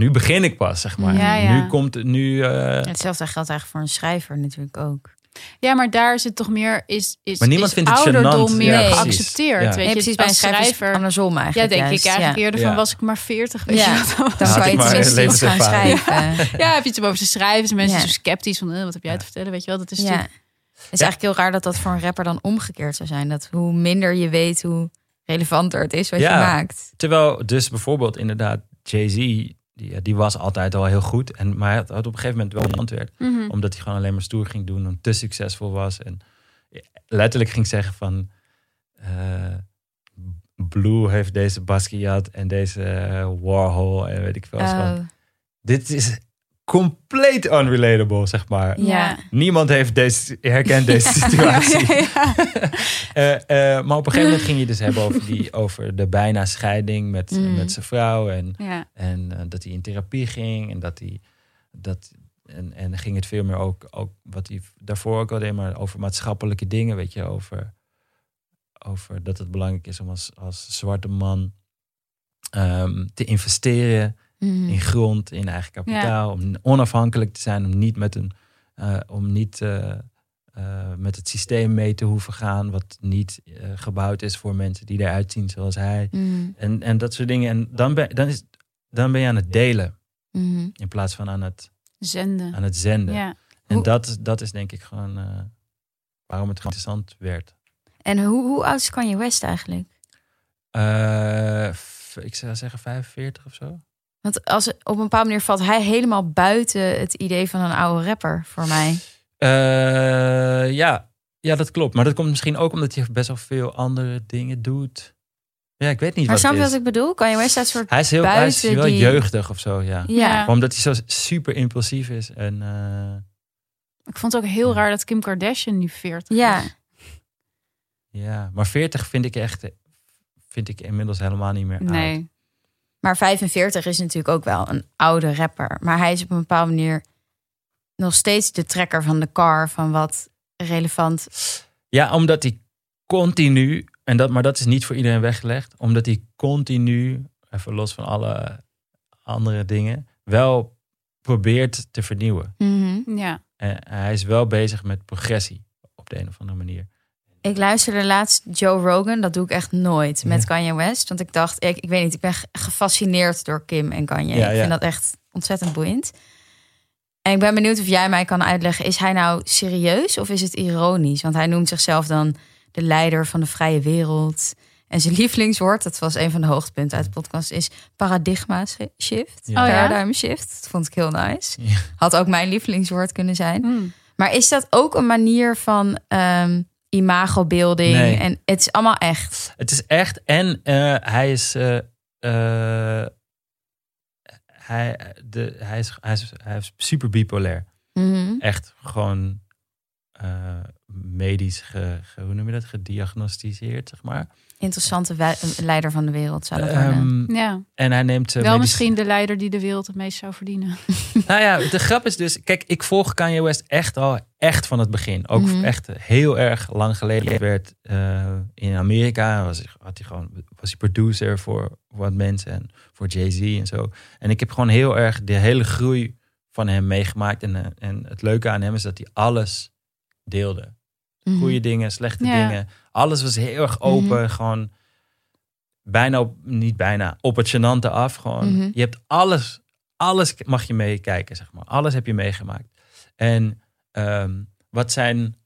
Nu begin ik pas, zeg maar. Ja, ja. Nu komt het, nu... eh, Hetzelfde geldt eigenlijk voor een schrijver natuurlijk ook. Ja, maar daar is het toch meer is is Maar niemand is vindt het ouderdom gênant. meer Ja, geaccepteerd. Ja. Weet Nee, je, precies bij een schrijver, het andersom Ja, eigenlijk. denk juist. ik eigenlijk ja. eerder van Ja. was ik maar 40. Weet Ja. je? Dan zou je tenminste iets gaan schrijven. Ja, heb je iets om over te schrijven? Zijn mensen Ja. zo sceptisch van eh, wat heb jij Ja. te vertellen? Weet je wel, dat is ja. natuurlijk Het is eigenlijk heel raar dat dat voor een rapper dan omgekeerd zou zijn. Dat hoe minder je weet, hoe relevanter het is wat Ja. je maakt. Terwijl dus bijvoorbeeld inderdaad Jay-Z, die, die was altijd al heel goed. En, maar hij had, had op een gegeven moment wel een antwoord. Mhm. Omdat hij gewoon alleen maar stoer ging doen en te succesvol was. En letterlijk ging zeggen van... eh, Blue heeft deze Basquiat en deze eh, Warhol en weet ik veel. Oh, Dit is compleet unrelatable, zeg maar. ja. Niemand heeft deze, herkent [LAUGHS] deze situatie. [LAUGHS] Eh, eh, maar op een gegeven moment ging je dus hebben over, die, over de bijna scheiding met, Mm. met zijn vrouw. En, en eh, dat hij in therapie ging. En dat hij. Dat, en, en ging het veel meer ook, ook wat hij daarvoor ook al deed, maar over maatschappelijke dingen. Weet je, over, over dat het belangrijk is om als, als zwarte man ehm, te investeren Mhm. in grond, in eigen kapitaal, om onafhankelijk te zijn, om niet met een, eh, om niet eh, eh, met het systeem mee te hoeven gaan, wat niet gebouwd is voor mensen die eruit zien zoals hij. Mhm. En, en dat soort dingen. En dan ben, dan, is, dan ben je aan het delen Mhm. in plaats van aan het, Zenden. aan het zenden. Ja. En Hoe- dat, dat is denk ik gewoon waarom het interessant werd. En hoe, hoe oud is Kanye West eigenlijk? Ik zou zeggen 45 of zo. Want als het- op een bepaalde manier valt hij helemaal buiten het idee van een oude rapper voor mij. Eh, ja. ja, dat klopt. Maar dat komt misschien ook omdat hij best wel veel andere dingen doet. Ja, ik weet niet Maar wat snap je wat ik bedoel? Kanye West staat soort... Hij is, heel, hij is buiten wel die- jeugdig of zo, ja. Ja. Maar omdat hij zo super impulsief is. En, eh, Ik vond het ook heel raar dat Kim Kardashian nu 40 Ja. is. ja, maar 40 vind ik echt vind ik inmiddels helemaal niet meer oud. Maar 45 is natuurlijk ook wel een oude rapper. Maar hij is op een bepaalde manier nog steeds de trekker van de car van wat relevant. Ja, omdat hij continu, en dat, maar dat is niet voor iedereen weggelegd, omdat hij continu, even los van alle andere dingen, wel probeert te vernieuwen. Ja. En hij is wel bezig met progressie op de een of andere manier. Ik luisterde laatst Joe Rogan, dat doe ik echt nooit, met Ja. Kanye West. Want ik dacht, ik, ik weet niet, ik ben ge- gefascineerd door Kim en Kanye. Ja, ik ja. vind dat echt ontzettend boeiend. En ik ben benieuwd of jij mij kan uitleggen, is hij nou serieus of is het ironisch? Want hij noemt zichzelf dan de leider van de vrije wereld. En zijn [LAUGHS] lievelingswoord, dat was een van de hoogtepunten uit de podcast, is paradigma shift. Ja. Oh ja? Paradigm shift. Dat vond ik heel nice. Ja. Had ook mijn lievelingswoord kunnen zijn. Hm. Maar is dat ook een manier van ehm imagobeelding? Nee. En het is allemaal echt. Het is echt, en eh, hij is. eh, eh, hij, de, hij, is, hij, is, hij is super bipolair. Mhm. Echt gewoon eh, medisch, ge, ge- hoe noem je dat, gediagnosticeerd, zeg maar. Interessante leider van de wereld zou dat worden. Ehm, Ja. en hij neemt. eh, Wel misschien de leider die de wereld het meest zou verdienen. [LAUGHS] Nou ja, de grap is dus, kijk, ik volg Kanye West echt al echt van het begin. Ook Mhm. echt heel erg lang geleden. Werd eh, in Amerika, was, had hij gewoon, was hij producer voor wat mensen en voor Jay-Z en zo. En ik heb gewoon heel erg de hele groei van hem meegemaakt. En, en het leuke aan hem is dat hij alles deelde. Mhm. Goede dingen, slechte Ja. dingen. Alles was heel erg open. Gewoon bijna op, niet bijna, op het gênante af. Gewoon, Mhm. je hebt alles, alles mag je meekijken, zeg maar. Alles heb je meegemaakt. En ehm, wat zijn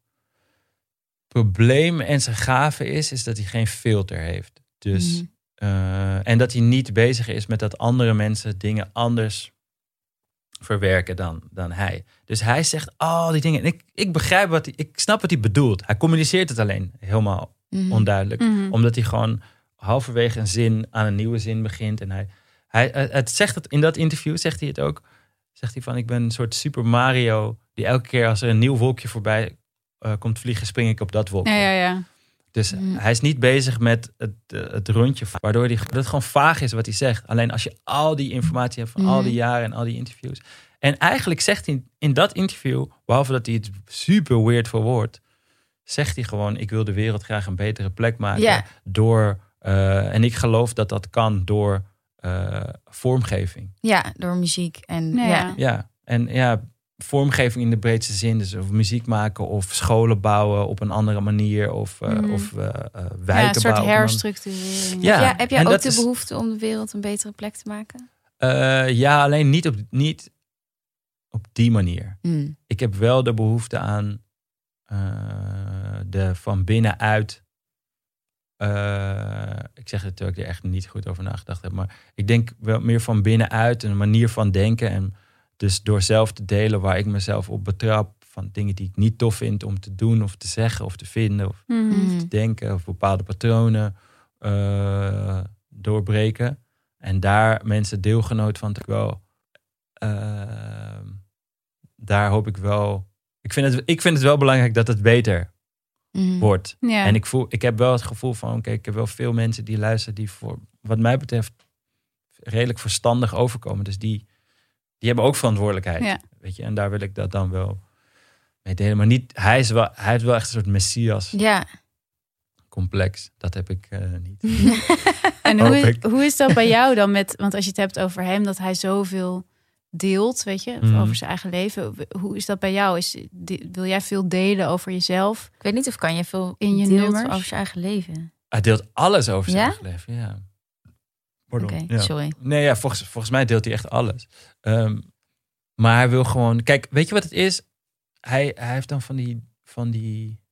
probleem en zijn gave is, is dat hij geen filter heeft. Dus, Mhm. eh, en dat hij niet bezig is met dat andere mensen dingen anders verwerken dan, dan hij. Dus hij zegt al die dingen. En ik, ik begrijp wat hij, ik snap wat hij bedoelt. Hij communiceert het alleen helemaal Mhm. onduidelijk. Mhm. Omdat hij gewoon halverwege een zin aan een nieuwe zin begint. En hij, hij het zegt het in dat interview, zegt hij het ook. Zegt hij van, ik ben een soort Super Mario... die elke keer als er een nieuw wolkje voorbij eh, komt vliegen... spring ik op dat wolkje. Ja, ja, ja. Dus hij is niet bezig met het, eh, het rondje... waardoor hij, dat het gewoon vaag is wat hij zegt. Alleen als je al die informatie hebt van al die jaren en al die interviews... En eigenlijk zegt hij in dat interview... behalve dat hij het super weird verwoordt... zegt hij gewoon, ik wil de wereld graag een betere plek maken... Door... eh, en ik geloof dat dat kan door eh, vormgeving. Ja, door muziek en ja. Ja, en ja, vormgeving in de breedste zin. Dus of muziek maken of scholen bouwen op een andere manier. Of, eh, Mhm. of eh, eh, wijken ja, een soort bouwen. herstructurering. Ja. Ja, heb jij en ook de is- behoefte om de wereld een betere plek te maken? Eh, ja, alleen niet op, niet op die manier. Mm. Ik heb wel de behoefte aan... eh, de van binnenuit. eh, ik zeg het terwijl ik er echt niet goed over nagedacht heb. Maar ik denk wel meer van binnenuit. Een manier van denken. En dus door zelf te delen waar ik mezelf op betrap. Van dingen die ik niet tof vind om te doen of te zeggen of te vinden. Of Mhm. Te denken of bepaalde patronen eh, doorbreken. En daar mensen deelgenoot van te wel. eh, daar hoop ik wel. Ik vind, het, ik vind het wel belangrijk dat het beter Mhm. wordt. Ja. En ik, voel, ik heb wel het gevoel van: oké, ik heb wel veel mensen die luisteren die voor, wat mij betreft, redelijk verstandig overkomen. Dus die, die hebben ook verantwoordelijkheid. Ja. Weet je, en daar wil ik dat dan wel mee delen. Maar niet, hij, is wel, hij heeft wel echt een soort messias Ja. complex. Dat heb ik eh, niet. [LAUGHS] En hoe, hoe is dat bij jou dan [LAUGHS] met, want als je het hebt over hem, dat hij zoveel deelt, weet je, Mhm. over zijn eigen leven. Hoe is dat bij jou? Is, wil jij veel delen over jezelf? Ik weet niet of kan je veel In je nummers? over je eigen leven. Hij deelt alles over zijn Ja? eigen leven. Ja. Oké, Pardon. Ja. sorry. Nee, ja, volgens, volgens mij deelt hij echt alles. Ehm, maar hij wil gewoon. Kijk, weet je wat het is? Hij, hij heeft dan van die, van die.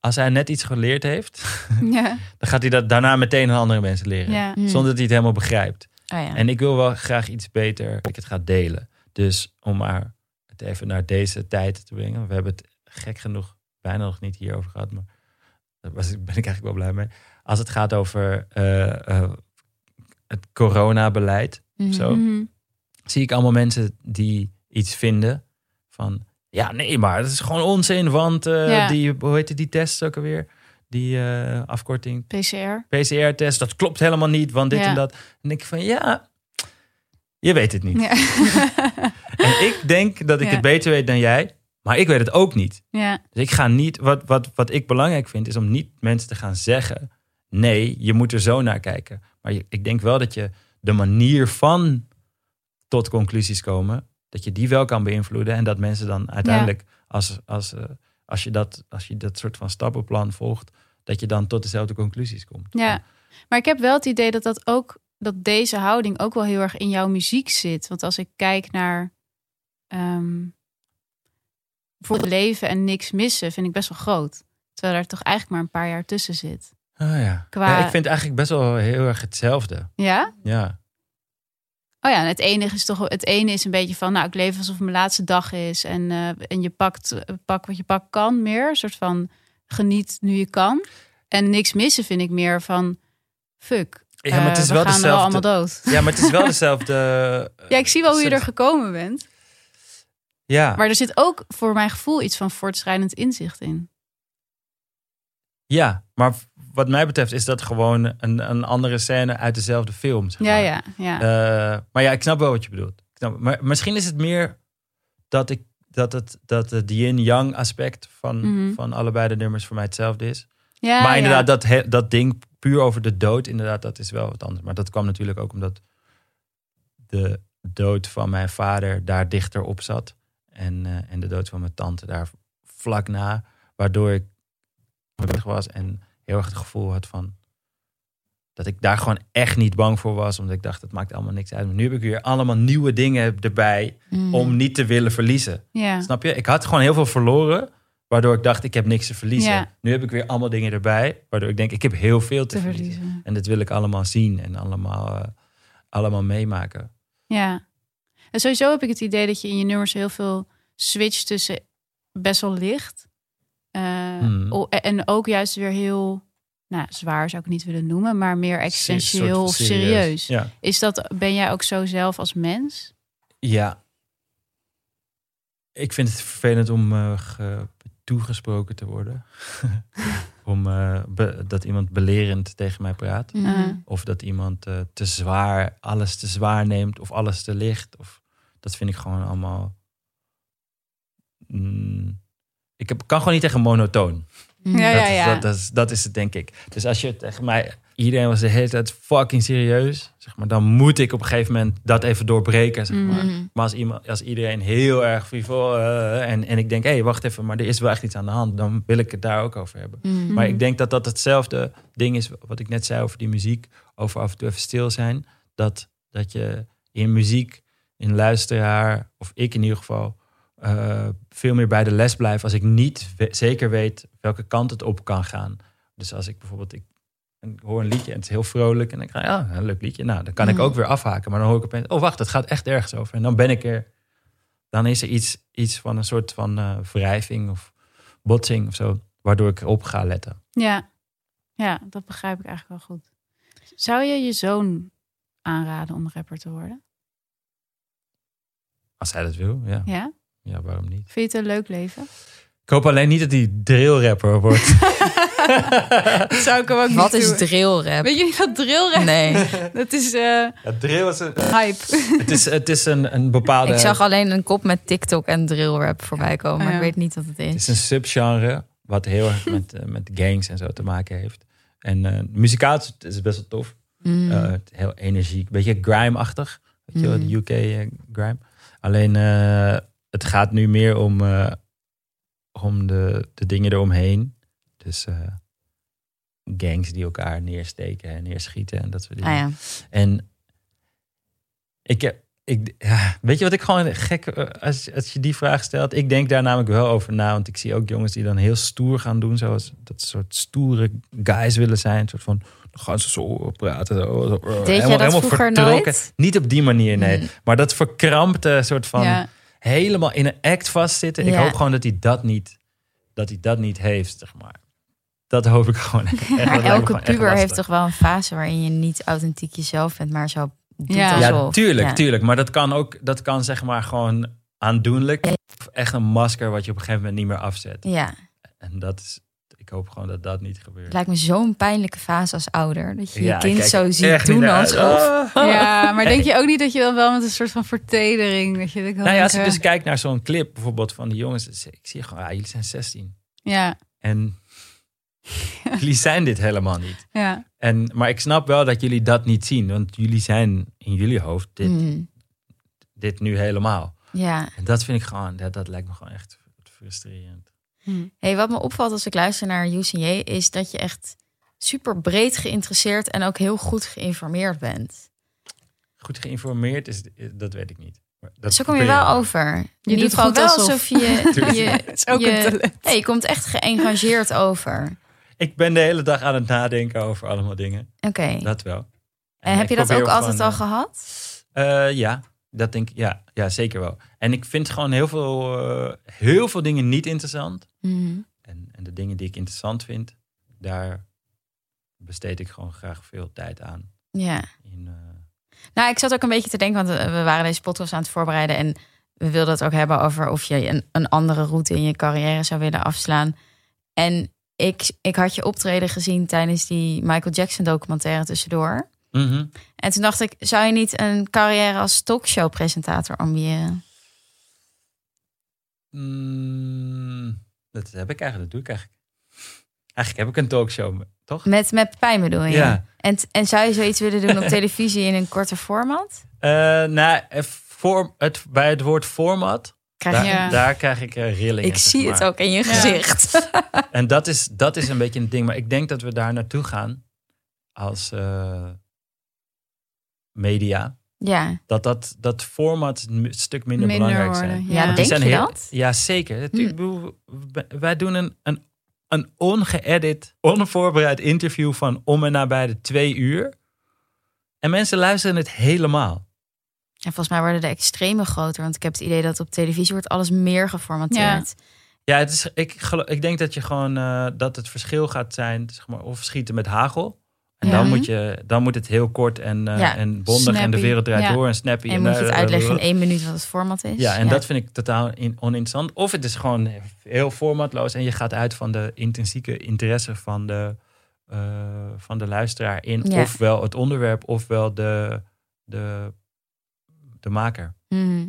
Als hij net iets geleerd heeft, [LAUGHS] Ja. dan gaat hij dat daarna meteen aan andere mensen leren. ja. Mhm. Zonder dat hij het helemaal begrijpt. Oh ja. En ik wil wel graag iets beter dat ik het ga delen. Dus om maar het even naar deze tijd te brengen. We hebben het gek genoeg bijna nog niet hierover gehad. Maar daar ben ik eigenlijk wel blij mee. Als het gaat over eh, eh, het coronabeleid. Mhm. zo. Mhm. Zie ik allemaal mensen die iets vinden van... Ja, nee, maar dat is gewoon onzin. Want eh, Ja. die, hoe heet die test ook alweer? Die afkorting PCR. PCR-test, dat klopt helemaal niet, want dit Ja. en dat. En dan denk ik van, ja, je weet het niet. Ja. [LAUGHS] En ik denk dat ik het beter weet dan jij, maar ik weet het ook niet. ja. Dus ik ga niet, wat, wat, wat ik belangrijk vind, is om niet mensen te gaan zeggen, nee, je moet er zo naar kijken. Maar je- ik denk wel dat je de manier van tot conclusies komen, dat je die wel kan beïnvloeden en dat mensen dan uiteindelijk, als, als, eh, als, je dat, als je dat soort van stappenplan volgt, dat je dan tot dezelfde conclusies komt. Ja, maar ik heb wel het idee dat dat ook dat deze houding ook wel heel erg in jouw muziek zit. Want als ik kijk naar ehm bijvoorbeeld leven en niks missen, vind ik best wel groot. Terwijl er toch eigenlijk maar een paar jaar tussen zit. Ah, ja. Qua- Ja, ik vind eigenlijk best wel heel erg hetzelfde. Ja? Ja. Oh ja, en het enige is toch het ene is een beetje van, nou, ik leef alsof het mijn laatste dag is en, eh, en je pakt eh, pak wat je pak kan meer, een soort van geniet nu je kan. En niks missen vind ik meer van, fuck. Ja, maar het eh, is we wel gaan wel allemaal dezelfde. dood. Ja, maar het is wel [LAUGHS] dezelfde. Ja, ik zie wel hoe je er gekomen bent. Ja, Maar er zit ook voor mijn gevoel iets van voortschrijdend inzicht in. ja, maar wat mij betreft is dat gewoon een, een andere scène uit dezelfde film. Zeg Ja, maar. ja, ja. Eh, maar ja, ik snap wel wat je bedoelt. Ik snap, maar misschien is het meer dat ik dat het dat het yin-yang aspect van, Mhm. van allebei de nummers voor mij hetzelfde is. ja maar ja. inderdaad, dat, he- dat ding puur over de dood, inderdaad, dat is wel wat anders. Maar dat kwam natuurlijk ook omdat de dood van mijn vader daar dichter op zat. En, eh, en de dood van mijn tante daar vlak na. Waardoor ik weg was en heel erg het gevoel had van... dat ik daar gewoon echt niet bang voor was. Omdat ik dacht, het maakt allemaal niks uit. Maar nu heb ik weer allemaal nieuwe dingen erbij Mhm. om niet te willen verliezen. Snap je? Ik had gewoon heel veel verloren. Waardoor ik dacht, ik heb niks te verliezen. Nu heb ik weer allemaal dingen erbij. Waardoor ik denk, ik heb heel veel te, te verliezen. verliezen. En dit wil ik allemaal zien en allemaal, eh, allemaal meemaken. Ja. En sowieso heb ik het idee dat je in je nummers heel veel switcht tussen best wel licht. Eh, Hmm. en ook juist weer heel, nou zwaar zou ik het niet willen noemen, maar meer existentieel of serieus. Ja. Is dat, ben jij ook zo zelf als mens? ja. Ik vind het vervelend om eh, ge- toegesproken te worden. [LAUGHS] om eh, be- dat iemand belerend tegen mij praat. Mhm. Eh, Of dat iemand eh, te zwaar, alles te zwaar neemt. Of alles te licht. Of, dat vind ik gewoon allemaal... Mm, ik heb, kan gewoon niet tegen monotoon. Mhm. Ja, dat, ja, is, ja. Dat, dat, is, dat is het, denk ik. Dus als je tegen mij... Iedereen was de hele tijd fucking serieus. Zeg maar, dan moet ik op een gegeven moment dat even doorbreken. Zeg maar. Mhm. maar als, iemand, als iedereen heel erg frivol... eh, en, en ik denk, hé, hey, wacht even, maar er is wel echt iets aan de hand. Dan wil ik het daar ook over hebben. Mhm. Maar ik denk dat dat hetzelfde ding is wat ik net zei over die muziek. Over af en toe even stil zijn. Dat, dat je in muziek, in luisteraar, of ik in ieder geval, eh, veel meer bij de les blijf als ik niet we- zeker weet welke kant het op kan gaan. Dus als ik bijvoorbeeld, ik, ik hoor een liedje en het is heel vrolijk en dan denk ik, ja, een leuk liedje. Nou, dan kan ik ook weer afhaken. Maar dan hoor ik opeens, oh wacht, het gaat echt ergens over. En dan ben ik er, dan is er iets, iets van een soort van eh, wrijving of botsing of zo, waardoor ik erop ga letten. Ja. ja, dat begrijp ik eigenlijk wel goed. Zou je je zoon aanraden om rapper te worden? Als hij dat wil, ja. Ja? Ja, waarom niet? Vind je het een leuk leven? Ik hoop alleen niet dat hij drillrapper wordt. [LAUGHS] [LAUGHS] Zou ik hem ook Wat is drillrap? Weet je niet wat drillrap Nee. [LAUGHS] Dat is eh, Ja, drill is een, hype. het is, het is een, een bepaalde... Ik zag alleen een kop met TikTok en drillrap voorbij komen, maar ja. ik weet niet wat het Het is. is een subgenre wat heel erg met, eh, met gangs en zo te maken heeft. En eh muzikaal is het is best wel tof. Mm. Eh, heel energiek. Beetje grime-achtig. Weet je wel, Mm. de UK grime. Alleen eh, het gaat nu meer om, eh, om de, de dingen eromheen. Dus eh, gangs die elkaar neersteken en neerschieten en dat soort dingen. ah ja. En ik heb. Ik, ja, weet je wat ik gewoon gek. eh, Als, als je die vraag stelt. Ik denk daar namelijk wel over na. Want ik zie ook jongens die dan heel stoer gaan doen. Zoals dat soort stoere guys willen zijn. Een soort van. Dan gaan ze zo praten. Zo, zo, Deed jij dat vroeger vertrokken. nooit? Niet op die manier, nee. Mm. Maar dat verkrampte soort van. ja. Helemaal in een act vastzitten. Ik Ja. hoop gewoon dat hij dat niet. Dat hij dat niet heeft, zeg maar. Dat hoop ik gewoon. echt. Elke gewoon echt puber heeft toch wel een fase waarin je niet authentiek jezelf bent, maar zo doet Ja. Ja, tuurlijk, Ja. tuurlijk. Maar dat kan ook, dat kan zeg maar gewoon aandoenlijk. Of echt een masker wat je op een gegeven moment niet meer afzet. Ja, En dat is, ik hoop gewoon dat dat niet het gebeurt. lijkt me zo'n pijnlijke fase als ouder. Dat je Ja, je kind zo ziet doen uit. alsof. Ah. ja, maar denk je ook niet dat je dan wel met een soort van vertedering... Dat je, Nou ja, als ik dus kijk naar zo'n clip bijvoorbeeld van die jongens. zie- Ik zie gewoon, ah, jullie zijn 16. eh, Ja, En [LAUGHS] jullie zijn dit helemaal niet. ja. En, maar ik snap wel dat jullie dat niet zien. Want jullie zijn in jullie hoofd dit, Mm, dit nu helemaal. ja. En dat vind ik gewoon, dat, dat lijkt me gewoon echt frustrerend. Hm. Hey, wat me opvalt als ik luister naar UCJ is dat je echt super breed geïnteresseerd en ook heel goed geïnformeerd bent. Goed geïnformeerd is, dat weet ik niet. Maar Dat Zo kom je wel over. In Je ieder doet geval goed wel alsof. alsof je... [LAUGHS] Het is ook je, een talent. hey, je komt echt geëngageerd over. Ik ben de hele dag aan het nadenken over allemaal dingen. Oké. Dat wel. En heb je dat ook altijd gewoon, al eh, gehad? eh, ja, dat denk ik. Ja, ja, zeker wel. En ik vind gewoon heel veel, eh, heel veel dingen niet interessant. Mhm. En, en de dingen die ik interessant vind, daar besteed ik gewoon graag veel tijd aan. Ja. In, eh, Nou, ik zat ook een beetje te denken, want eh, we waren deze podcast aan het voorbereiden en we wilden het ook hebben over of je een, een andere route in je carrière zou willen afslaan. En ik, ik had je optreden gezien tijdens die Michael Jackson documentaire tussendoor. Mhm. En toen dacht ik, zou je niet een carrière als talkshow-presentator ambiëren? Mm, dat heb ik eigenlijk, dat doe ik eigenlijk. Eigenlijk heb ik een talkshow, toch? Met, met pijn bedoel je? Ja. En, en zou je zoiets willen doen op [LAUGHS] televisie in een korte format? Nou, eh, voor, het, bij het woord format, Krijg daar, je... Ja. daar krijg ik eh, rillingen. Ik zie maar. het ook in je gezicht. En dat is, dat is een beetje een ding. Maar ik denk dat we daar naartoe gaan als eh, media. Ja, Dat dat, dat format een stuk minder, Minder belangrijk worden, zijn. ja. ja Die denk zijn je heel- dat? Ja, zeker. Hm. wij- doen een, een, een ongeëdit, onvoorbereid interview van om en nabij de twee uur. En mensen luisteren het helemaal. En volgens mij worden de extremen groter. Want ik heb het idee dat op televisie wordt alles meer geformateerd. Ja, het is, ik, ik denk dat je gewoon eh, dat het verschil gaat zijn, zeg maar, of schieten met hagel. En Ja. dan, moet je, dan moet het heel kort en, eh, Ja. en bondig en de wereld draait Ja. door en snappy. En moet je het eh, uitleggen in eh, één minuut wat het format is. Ja, en dat vind ik totaal in, oninteressant. Of het is gewoon heel formatloos en je gaat uit van de intrinsieke interesse van de, van de luisteraar in ofwel het onderwerp ofwel de, de, de maker. Mhm.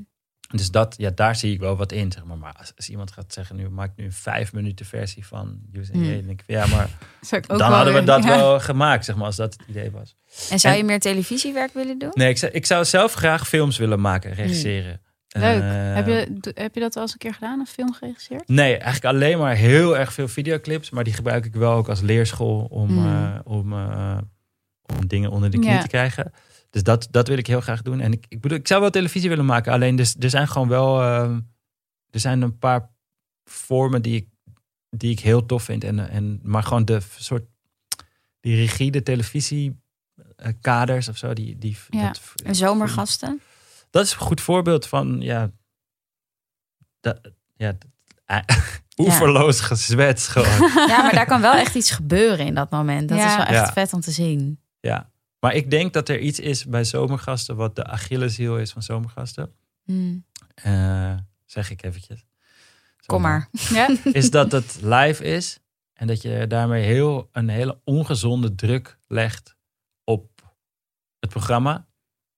Dus dat, ja, daar zie ik wel wat in. Zeg maar. maar als, als iemand gaat zeggen, nu maak ik nu een vijf minuten versie van Use Hmm. dan denk ik, ja, maar [LAUGHS] dan hadden we dat ja. wel gemaakt, zeg maar, als dat het idee was. En zou En- je meer televisiewerk willen doen? Nee, ik zou, ik zou zelf graag films willen maken, regisseren. Leuk. Eh, heb, je, heb je dat al eens een keer gedaan, een film geregisseerd? Nee, eigenlijk alleen maar heel erg veel videoclips. Maar die gebruik ik wel ook als leerschool om, Mm. eh, om, eh, om dingen onder de knie Ja. te krijgen. Dus dat, dat wil ik heel graag doen. En ik, ik bedoel, ik zou wel televisie willen maken. Alleen dus, er zijn gewoon wel. eh, er zijn een paar vormen die ik, die ik heel tof vind. En, en, maar gewoon de soort, die rigide televisiekaders of zo. Die, die, Ja. dat, En zomergasten. dat is een goed voorbeeld van, ja, dat, ja, eh, [LAUGHS] oeverloos gezwets gewoon. [LAUGHS] Ja, maar daar [LAUGHS] kan wel echt iets gebeuren in dat moment. Dat Ja. is wel echt Ja. vet om te zien. Ja, maar ik denk dat er iets is bij zomergasten wat de Achilleshiel is van zomergasten. Hmm. Eh, zeg ik eventjes. Kom maar. [LAUGHS] Ja? Is dat het live is en dat je daarmee heel, een hele ongezonde druk legt op het programma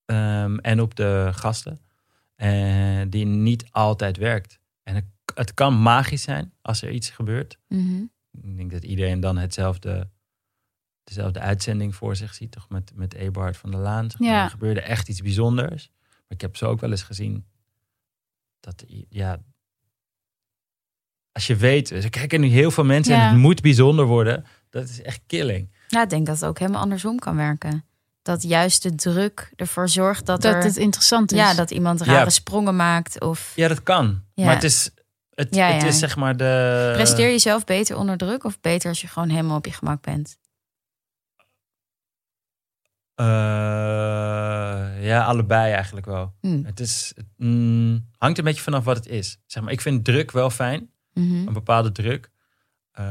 ehm, en op de gasten. En die niet altijd werkt. En het, het kan magisch zijn als er iets gebeurt. Mhm. Ik denk dat iedereen dan hetzelfde, dezelfde uitzending voor zich ziet, toch met, met Eberhard van der Laan. Zeg maar. Ja. Er gebeurde echt iets bijzonders. Maar ik heb zo ook wel eens gezien dat, ja, als je weet, ik kijken nu heel veel mensen en het moet bijzonder worden, dat is echt killing. Ja, ik denk dat het ook helemaal andersom kan werken. Dat juist de druk ervoor zorgt dat, Dat er... het interessant is. Ja, dat iemand rare Ja. sprongen maakt. Of Ja, dat kan. Ja. Maar het is, het, Ja, het is zeg maar de... presteer je jezelf beter onder druk? Of beter als je gewoon helemaal op je gemak bent? Eh, ja, allebei eigenlijk wel. Hmm. Het is, het, mm, hangt een beetje vanaf wat het is. Zeg maar, ik vind druk wel fijn, Mhm. een bepaalde druk. Eh,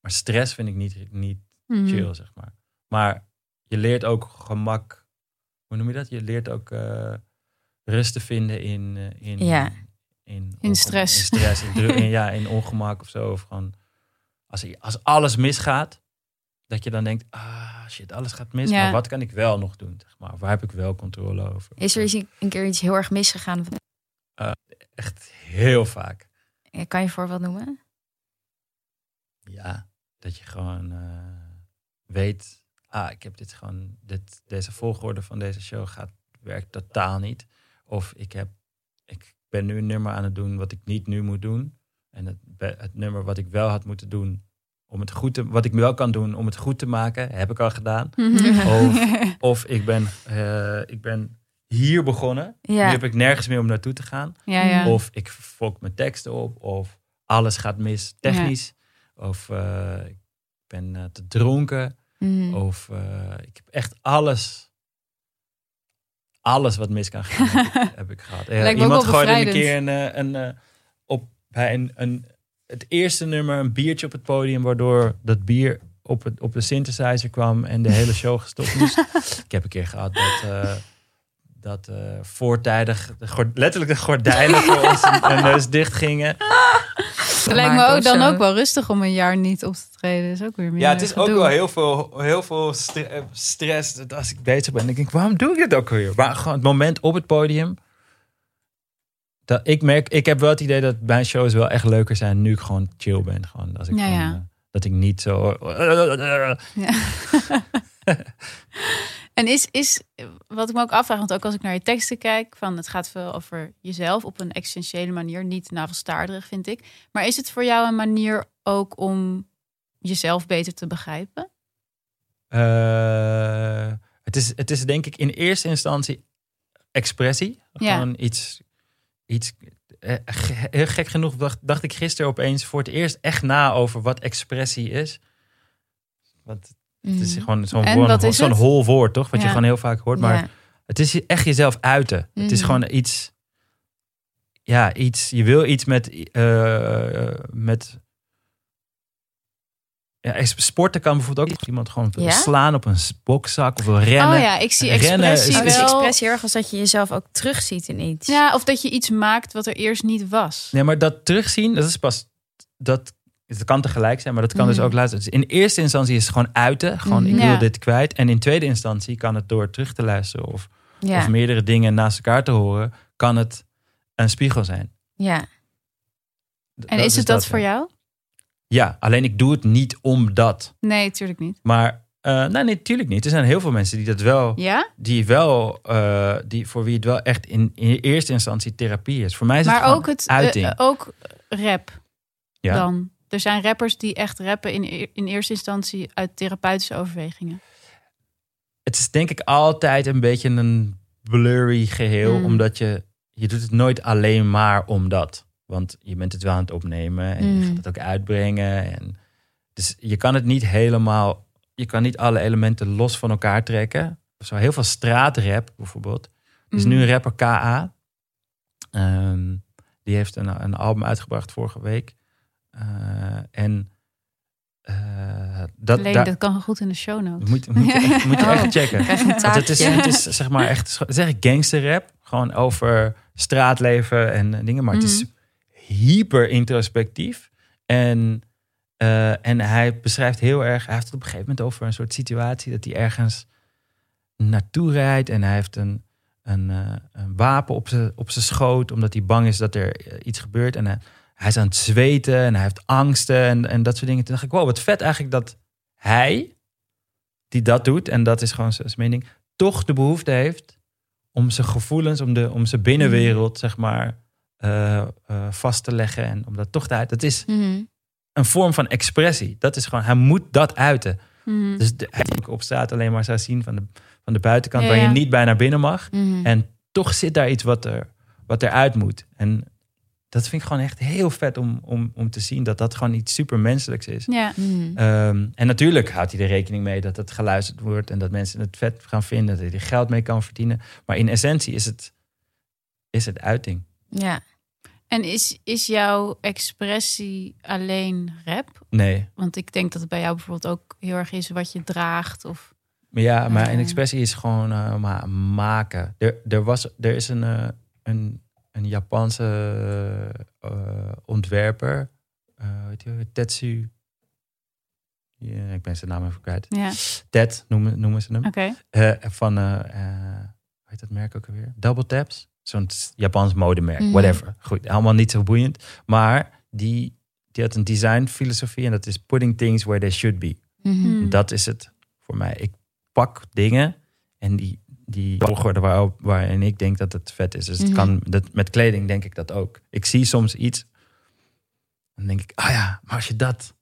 maar stress vind ik niet, niet Mhm. chill, zeg maar. Maar je leert ook gemak. Hoe noem je dat? Je leert ook eh, rust te vinden in, in, Ja. in, In stress. In stress, in, druk, in, ja, in ongemak of zo. Of gewoon, als, als alles misgaat, dat je dan denkt, ah shit, alles gaat mis. Ja. Maar wat kan ik wel nog doen? Zeg maar? Waar heb ik wel controle over? Is er eens een keer iets heel erg misgegaan? Echt heel vaak. Eh, Kan je een voorbeeld noemen? Ja, dat je gewoon eh, weet, ah, ik heb dit gewoon, dit, deze volgorde van deze show gaat, werkt totaal niet. Of ik, heb, ik ben nu een nummer aan het doen wat ik niet nu moet doen. En het, het nummer wat ik wel had moeten doen, om het goed te, wat ik wel kan doen om het goed te maken, heb ik al gedaan. [LAUGHS] Of, of ik, ben, eh, ik ben hier begonnen. Ja. Nu heb ik nergens meer om naartoe te gaan. ja, ja. Of ik fok mijn teksten op. Of alles gaat mis technisch. Of eh, ik ben eh, te dronken. Mhm. Of eh, ik heb echt alles. Alles wat mis kan gaan, heb ik, heb ik gehad. Eh, [LAUGHS] Lijkt iemand gooide een keer een, een, eh, op, bij een, een, het eerste nummer een biertje op het podium, waardoor dat bier op, het, op de synthesizer kwam en de hele show gestopt moest. [LAUGHS] ik heb een keer gehad dat, eh, dat eh, voortijdig de gord- letterlijk de gordijnen voor ons en neus dicht gingen. Het [LAUGHS] lijkt me ook dan ook wel rustig om een jaar niet op te treden. is ook weer meer Ja, het is ook wel heel veel, heel veel eh, stress dat als ik bezig ben. denk ik, waarom doe ik dit ook weer? Maar gewoon het moment op het podium. Dat ik merk, ik heb wel het idee dat mijn shows wel echt leuker zijn nu ik gewoon chill ben. Gewoon als ik Ja, gewoon, ja. eh, dat ik niet zo. Ja. [LAUGHS] en is, is, wat ik me ook afvraag, want ook als ik naar je teksten kijk, van het gaat veel over jezelf op een existentiële manier, niet navelstaarderig vind ik. Maar is het voor jou een manier ook om jezelf beter te begrijpen? Eh, het, is, het is denk ik in eerste instantie expressie. Ja. Gewoon iets. Iets eh, heel gek genoeg dacht, dacht ik gisteren opeens voor het eerst echt na over wat expressie is. Want het is Mhm. gewoon zo'n En gewoon- is zo'n het? hol woord, toch? Wat je gewoon heel vaak hoort. Maar Ja. het is echt jezelf uiten. Het is Mhm. gewoon iets. Ja, iets. Je wil iets met. eh, met ja, sporten kan bijvoorbeeld ook iemand gewoon Ja? slaan op een bokzak of rennen. Oh ja, ik zie Rennen expressie is wel. expressie erg als dat je jezelf ook terugziet in iets. Ja, of dat je iets maakt wat er eerst niet was. Nee, maar dat terugzien, dat is pas. Dat, het kan tegelijk zijn, maar dat kan dus Mhm. ook later. Dus in eerste instantie is het gewoon uiten. Gewoon, ik Mhm. wil dit kwijt. En in tweede instantie kan het door terug te luisteren of, ja. of meerdere dingen naast elkaar te horen, kan het een spiegel zijn. ja. En is het dat, voor ja. jou? Ja, alleen ik doe het niet omdat. Nee, natuurlijk niet. Maar eh nee, nee, natuurlijk niet. Er zijn heel veel mensen die dat wel, Ja? die wel, eh, die, voor wie het wel echt in, in eerste instantie therapie is. Voor mij is het Maar gewoon ook, het, uiting. eh, ook rap Ja. dan. Er zijn rappers die echt rappen in, in eerste instantie uit therapeutische overwegingen. het is denk ik altijd een beetje een blurry geheel. Mm. Omdat je, je doet het nooit alleen maar omdat. Want je bent het wel aan het opnemen en je Mm. gaat het ook uitbrengen. En dus je kan het niet helemaal, je kan niet alle elementen los van elkaar trekken. Zo heel veel straatrap bijvoorbeeld. Er is Mm. nu een rapper KA. Ehm, die heeft een, een album uitgebracht vorige week. Eh, en eh, dat, daar, dat kan goed in de show notes. moet, moet je echt, moet je echt checken. [LAUGHS] Het is, het is zeg maar echt, het is echt gangsterrap. Gewoon over straatleven en dingen. Maar het is hyper introspectief. En, eh, en hij beschrijft heel erg, hij heeft het op een gegeven moment over een soort situatie dat hij ergens naartoe rijdt. En hij heeft een, een, eh, een wapen op zijn op schoot, omdat hij bang is dat er eh, iets gebeurt. En hij, hij is aan het zweten en hij heeft angsten en, en dat soort dingen. Toen dacht ik, wow, wat vet eigenlijk dat hij, die dat doet, en dat is gewoon zijn mening, toch de behoefte heeft om zijn gevoelens, om, de, om zijn binnenwereld, zeg maar, eh, eh, vast te leggen. En om dat toch te uiten. Dat is Mhm. een vorm van expressie. Dat is gewoon, hij moet dat uiten. Mhm. Dus de, hij op straat alleen maar zou zien van de, van de buitenkant, Ja, waar je niet bij naar binnen mag. Mhm. En toch zit daar iets wat, er, wat eruit moet. En dat vind ik gewoon echt heel vet om, om, om te zien dat dat gewoon iets supermenselijks is. Ja. Ehm, en natuurlijk houdt hij er rekening mee dat het geluisterd wordt en dat mensen het vet gaan vinden, dat hij er geld mee kan verdienen. Maar in essentie is het, is het uiting. Ja. En is, is jouw expressie alleen rap? Nee. Want ik denk dat het bij jou bijvoorbeeld ook heel erg is wat je draagt. Of... Maar ja, maar een Eh. expressie is gewoon eh, ma- maken. Er, er, was, er is een, eh, een, een Japanse eh, ontwerper, eh weet je, Tetsu. Ja, ik ben zijn naam even kwijt. Ja, Ted noemen, noemen ze hem. oké. Eh, van, eh eh, hoe heet dat merk ook alweer? Double Taps. Zo'n Japans modemerk, Mhm. whatever. Goed, allemaal niet zo boeiend. Maar die, die had een designfilosofie en dat is putting things where they should be. Mhm. Hmm. Dat is het voor mij. Ik pak dingen en die, die volgorde waar, waarin ik denk dat het vet is. Dus het Mhm. kan, dat, met kleding denk ik dat ook. Ik zie soms iets dan denk ik, ah ja, maar als je dat,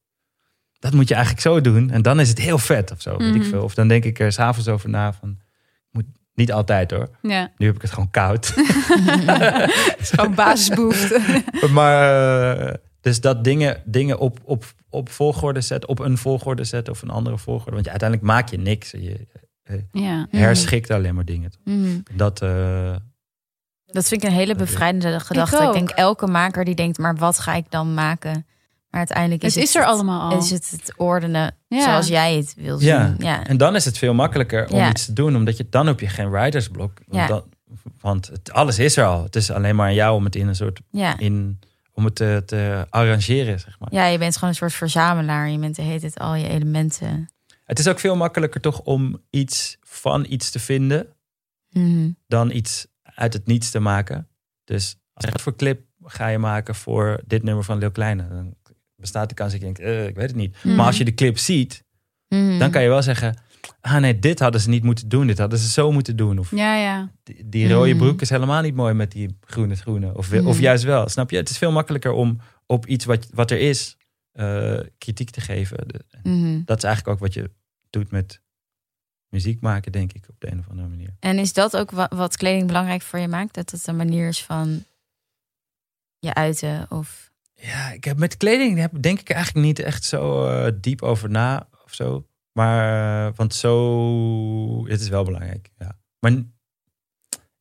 dat moet je eigenlijk zo doen. En dan is het heel vet of zo, weet ik veel. Of dan denk ik er s'avonds over na van, moet niet altijd hoor. Ja, Nu heb ik het gewoon koud. [LAUGHS] het is gewoon basisbehoefte. [LAUGHS] maar eh, dus dat dingen, dingen op, op, op volgorde zetten, op een volgorde zetten of een andere volgorde. Want je, uiteindelijk maak je niks. Je ja. herschikt alleen maar dingen. Mhm. Dat, eh, Dat vind ik een hele bevrijdende gedachte. Ik denk elke maker die denkt, maar wat ga ik dan maken? Maar uiteindelijk is Het het, is er allemaal al. Is het het ordenen Ja. zoals jij het wil zien? Ja. Ja. en dan is het veel makkelijker om Ja. iets te doen, omdat je dan heb je geen writersblok. Want, Ja. dan- want het, alles is er al. Het is alleen maar aan jou om het in een soort Ja. in om het te, te arrangeren, zeg maar. ja, je bent gewoon een soort verzamelaar. Je bent de hele tijd al je elementen. Het is ook veel makkelijker toch om iets van iets te vinden Mhm. dan iets uit het niets te maken. Dus als wat voor clip ga je maken voor dit nummer van Lil Kleine? Dan bestaat de kans dat je denkt, eh, ik weet het niet. Mhm. Maar als je de clip ziet, Mhm. dan kan je wel zeggen, ah nee, dit hadden ze niet moeten doen. Dit hadden ze zo moeten doen. Of Ja, ja. die, die rode Mhm. broek is helemaal niet mooi met die groene schoenen. Of, of juist wel, snap je? Het is veel makkelijker om op iets wat, wat er is eh, kritiek te geven. De- dat is eigenlijk ook wat je doet met muziek maken, denk ik, op de een of andere manier. En is dat ook wa- wat kleding belangrijk voor je maakt? Dat het een manier is van je uiten? Of... Ja, ik heb met kleding heb, denk ik eigenlijk niet echt zo eh, diep over na of zo. Maar, eh, want zo, het is wel belangrijk, ja. Maar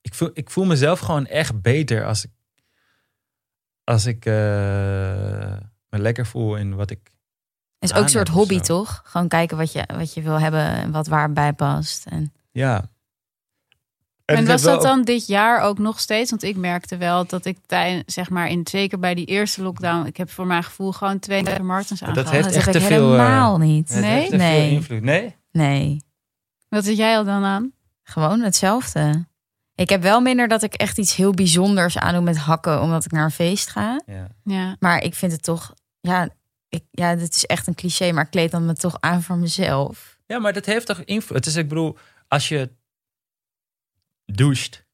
ik voel, ik voel mezelf gewoon echt beter als ik, als ik eh, me lekker voel in wat ik Het is ook een soort hobby, toch? Gewoon kijken wat je, wat je wil hebben en wat waarbij past. En... Ja. En was wel dat dan dit jaar ook nog steeds? Want ik merkte wel dat ik tijdens, zeg maar, in, zeker bij die eerste lockdown, ik heb voor mijn gevoel gewoon twee. Martens dat aangehad. heeft dat echt heb te ik veel, eh, helemaal niet. Nee? heeft te veel Nee. invloed. Nee? Nee, Wat zit jij al dan aan? gewoon hetzelfde. Ik heb wel minder dat ik echt iets heel bijzonders aandoe met hakken, omdat ik naar een feest ga. Ja. Ja. Maar ik vind het toch, ja, ik, ja, dit is echt een cliché, maar ik kleed dan me toch aan voor mezelf. ja, maar dat heeft toch invloed. Het is, ik bedoel, als je doucht,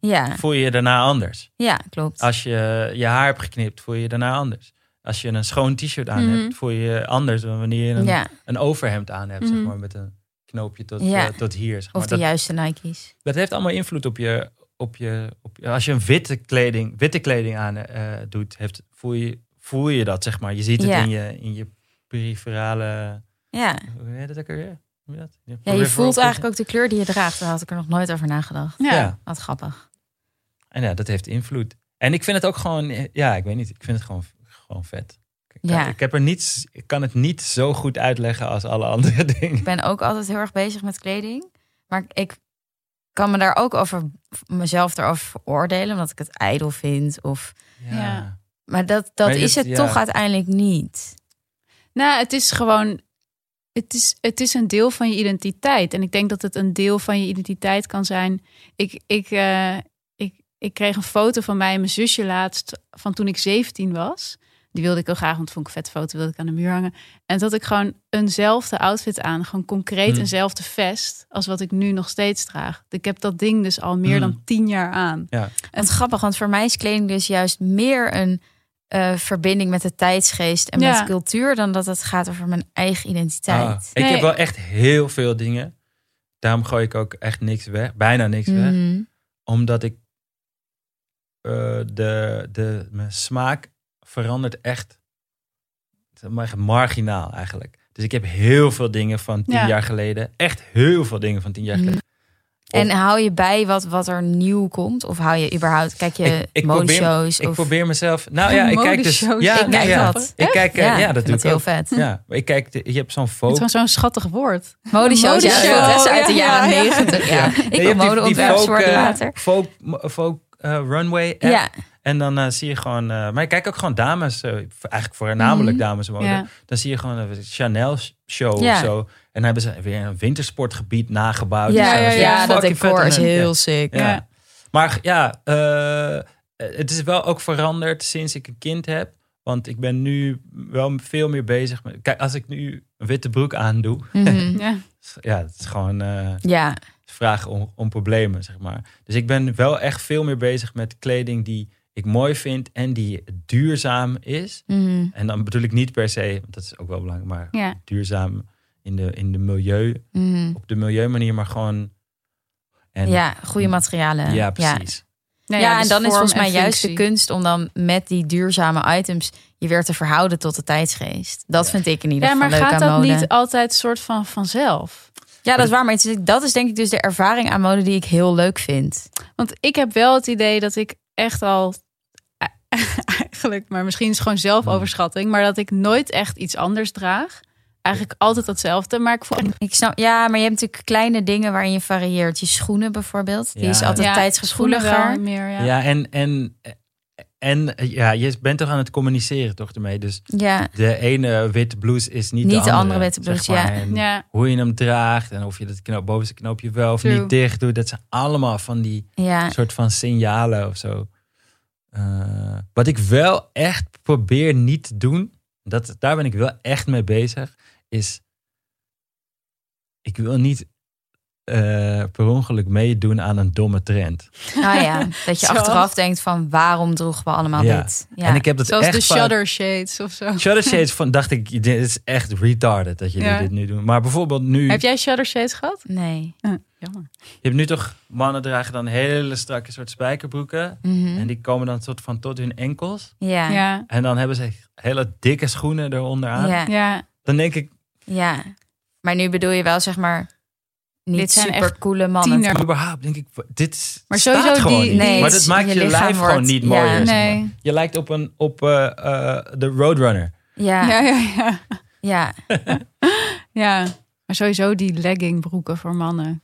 Ja, voel je je daarna anders. ja, klopt. Als je je haar hebt geknipt, voel je je daarna anders. Als je een schoon t-shirt aan Mhm. hebt, voel je je anders dan wanneer je een, ja, een overhemd aan hebt, zeg Mhm. maar, met een knoopje tot, Ja. eh, tot hier. Zeg of maar. de dat, juiste Nike's. dat heeft allemaal invloed op je, op je, op, als je een witte kleding, witte kleding aan eh, doet, heeft, voel, je, voel je dat, zeg maar. Je ziet het in, je, in je peripherale... Ja. Hoe heet het ook alweer? Ja, je voelt eigenlijk ook de kleur die je draagt. Daar had ik er nog nooit over nagedacht. Ja. Ja. Wat grappig. En ja, dat heeft invloed. En ik vind het ook gewoon, ja, ik weet niet, ik vind het gewoon, gewoon vet. Ik, Ja. ik, heb er niets, ik kan het niet zo goed uitleggen als alle andere [LAUGHS] dingen. Ik ben ook altijd heel erg bezig met kleding. Maar ik kan me daar ook over mezelf erover veroordelen. Omdat ik het ijdel vind. Of... Ja. Maar dat, dat Maar is het ja. toch uiteindelijk niet. Nou, het is gewoon. Het is, het is een deel van je identiteit. En ik denk dat het een deel van je identiteit kan zijn. Ik, ik, eh, ik, ik kreeg een foto van mij en mijn zusje laatst. van toen ik 17 was. Die wilde ik heel graag, want vond ik een vet foto, wilde ik aan de muur hangen. En dat ik gewoon eenzelfde outfit aan, gewoon concreet Hmm. eenzelfde vest. als wat ik nu nog steeds draag. Ik heb dat ding dus al meer Hmm. dan tien jaar aan. Ja. En grappig, want voor mij is kleding dus juist meer een eh, verbinding met de tijdsgeest en Ja. met cultuur. dan dat het gaat over mijn eigen identiteit. Ah, ik Nee. heb wel echt heel veel dingen. Daarom gooi ik ook echt niks weg, bijna niks weg. Mhm. Omdat ik eh, de, de, mijn smaak verandert echt. zeg maar echt marginaal eigenlijk. Dus ik heb heel veel dingen van tien Ja. jaar geleden. Echt heel veel dingen van tien jaar geleden. En hou je bij wat, wat er nieuw komt? Of hou je überhaupt, kijk je Ik- ik probeer- modeshows? Ik of... probeer mezelf. Nou ja, ik kijk dus. Ja, Ik nee, kijk ja. dat. Ik kijk, eh, ja, ja, ik dat doe ik heel ook. vet. Ja, ik kijk, je hebt zo'n Het folk. was zo'n schattig woord. Modeshows, ja, dat is uit de ja, jaren ja. negentig. Ja. Ja. Ik wil modeontwerpers die folk, worden eh, later. Folk, folk eh, runway app. Ja, En dan eh, zie je gewoon. eh, maar ik kijk ook gewoon dames. eh, eigenlijk voornamelijk Mhm. dames mode. Dan zie je gewoon een Chanel show Ja. of zo. En hebben ze weer een wintersportgebied nagebouwd. ja, Dus ja, dat is dat decor is heel ja. sick. Ja. Ja. Maar ja, eh, het is wel ook veranderd sinds ik een kind heb. Want ik ben nu wel veel meer bezig met. Kijk, als ik nu een witte broek aandoe. Mhm. [LAUGHS] Ja. Ja, het is gewoon. eh, Ja, vragen om, om problemen, zeg maar. Dus ik ben wel echt veel meer bezig met kleding die ik mooi vind en die duurzaam is. Mhm. En dan bedoel ik niet per se, want dat is ook wel belangrijk, maar Ja. duurzaam in de, in de milieu, Mhm. op de milieumanier, maar gewoon. En, ja, goede materialen. ja, precies. Nou Ja, dus en dan is volgens mij juist de kunst om dan met die duurzame items je weer te verhouden tot de tijdsgeest. Dat Ja. vind ik in ieder Ja, geval maar leuk gaat aan dat mode. niet altijd soort van vanzelf? Ja, dat is waar. Maar het is- dat is denk ik dus de ervaring aan mode die ik heel leuk vind. Want ik heb wel het idee dat ik echt al [LAUGHS] eigenlijk, maar misschien is het gewoon zelfoverschatting, maar dat ik nooit echt iets anders draag. Eigenlijk altijd hetzelfde, maar ik voel Ik snap, ja, maar je hebt natuurlijk kleine dingen waarin je varieert. Je schoenen bijvoorbeeld, die Ja. is altijd Ja, tijdsgevoeliger. meer. Ja. Ja, en, en, en ja, je bent toch aan het communiceren toch ermee. Dus Ja, de ene witte blouse is niet, Niet de de andere, andere witte zeg blouse, maar. ja. Hoe je hem draagt en of je dat knoop, bovenste knoopje wel of True. niet dicht doet. Dat zijn allemaal van die ja. soort van signalen of zo. Eh, wat ik wel echt probeer niet te doen, dat, daar ben ik wel echt mee bezig, is ik wil niet eh, per ongeluk meedoen aan een domme trend. Ah ja, dat je [LAUGHS] Zo. achteraf denkt van waarom droegen we allemaal Ja. dit? Ja. En ik heb dat Zoals echt de vaak- Shutter Shades of zo. Shutter Shades [LAUGHS] van dacht ik, dit is echt retarded dat jullie Ja. dit nu doen. Maar bijvoorbeeld nu, Heb jij Shutter Shades gehad? Nee. Jammer. je hebt nu toch mannen dragen dan hele strakke soort spijkerbroeken Mhm. en die komen dan soort van tot hun enkels. Ja. Ja. Ja. En dan hebben ze hele dikke schoenen eronder aan. Ja. Ja. Dan denk ik, Maar nu bedoel je wel zeg maar niet Dit zijn super echt coole mannen. tiener- überhaupt denk ik, dit is- Maar staat sowieso gewoon die- niet. nee, maar dat maakt je je, lijf wordt- gewoon niet ja. mooier. zeg maar. Nee. Je lijkt op, een, op eh, eh, de Roadrunner. Ja. Ja, Ja. ja, ja. ja. [LAUGHS] ja. Maar sowieso die leggingbroeken voor mannen.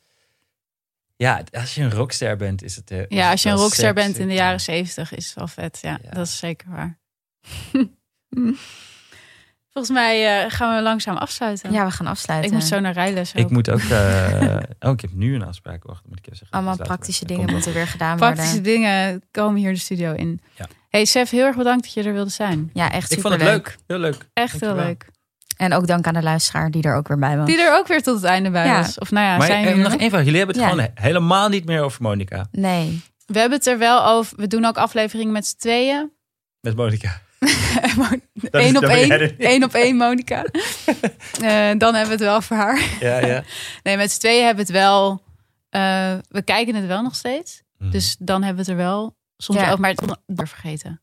Ja, als je een rockster bent, is het. eh, is Ja, als je een rockster sexy. bent in de jaren zeventig, is het wel vet. Ja, Ja. dat is zeker waar. [LAUGHS] Volgens mij eh, gaan we langzaam afsluiten. we gaan afsluiten. Ik moet zo naar rijles. Ik moet ook. eh, [LAUGHS] oh, ik heb nu een afspraak. Wacht, moet ik even zeggen. Allemaal we- praktische dingen moeten weer gedaan Praktische worden. dingen komen hier de studio in. Ja. Hey Sef, heel erg bedankt dat je er wilde zijn. Ja, echt Ik super vond het leuk. Heel leuk. Echt heel leuk. En ook dank aan de luisteraar die er ook weer bij was. Die er ook weer tot het einde bij Ja. was. Of nou ja, maar zijn eh, jullie nog nog? één vraag. Jullie hebben het Ja. gewoon helemaal niet meer over Monica. Nee. We hebben het er wel over. We doen ook afleveringen met z'n tweeën. Met Monica. [LAUGHS] Eén [LAUGHS] op één. Eén [LAUGHS] op één, Monica. Eh, dan hebben we het wel voor haar. Ja, ja. Nee, met z'n tweeën hebben we het wel. eh, we kijken het wel nog steeds. Mhm. Dus dan hebben we het er wel soms Ja. ook maar het onder vergeten.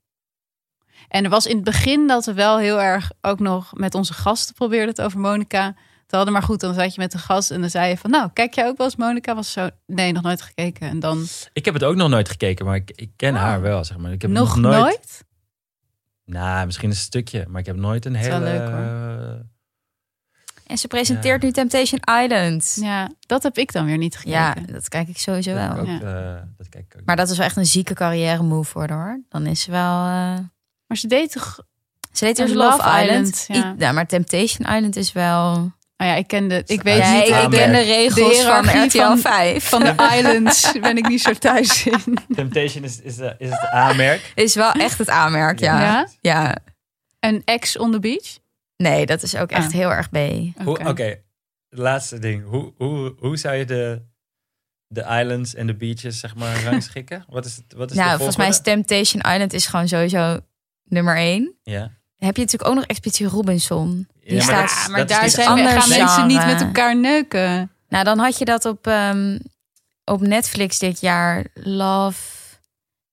En er was in het begin dat we wel heel erg ook nog met onze gasten probeerden het over Monica te hadden. Maar goed, dan zat je met de gast en dan zei je van, nou, kijk jij ook wel eens Monica? Was zo, nee, nog nooit gekeken. En dan Ik heb het ook nog nooit gekeken, maar ik, ik ken Oh. haar wel, zeg maar. Ik heb nog, nog nooit... nooit? Nou, misschien een stukje, maar ik heb nooit een is hele... wel leuk, En ze presenteert nu Temptation Island. Ja. Ja, dat heb ik dan weer niet gekeken. dat kijk ik sowieso dat, wel. ook, Ja. eh, dat kijk ik ook. Maar dat is wel echt een zieke carrière move worden hoor. Dan is ze wel... eh, Maar ze deed toch... Ze deed eerst Love, Love Island. Island, ja. I- ja, maar Temptation Island is wel... Nou ja, ik kende... Ik weet Ja, niet... ik ken de regels De van RTL van- 5. Van de [LAUGHS] Islands ben ik niet zo thuis in. [LAUGHS] Temptation is, is, eh, is het aanmerk. Is wel echt het aanmerk, ja. Ja? Ja. En Ex on the Beach? Nee, dat is ook echt Ah. heel erg B. Hoe- Oké, laatste ding. Hoe, hoe, hoe zou je de, de islands en de beaches, zeg maar, rangschikken? [LAUGHS] Wat is, het, wat is Nou, de volgens mij is? Temptation Island is gewoon sowieso nummer één. Ja. Dan heb je natuurlijk ook nog Expeditie Robinson. Die Ja, staat... dat maar dat daar zijn anders gaan mensen niet met elkaar neuken. Nou, dan had je dat op, ehm, op Netflix dit jaar. Love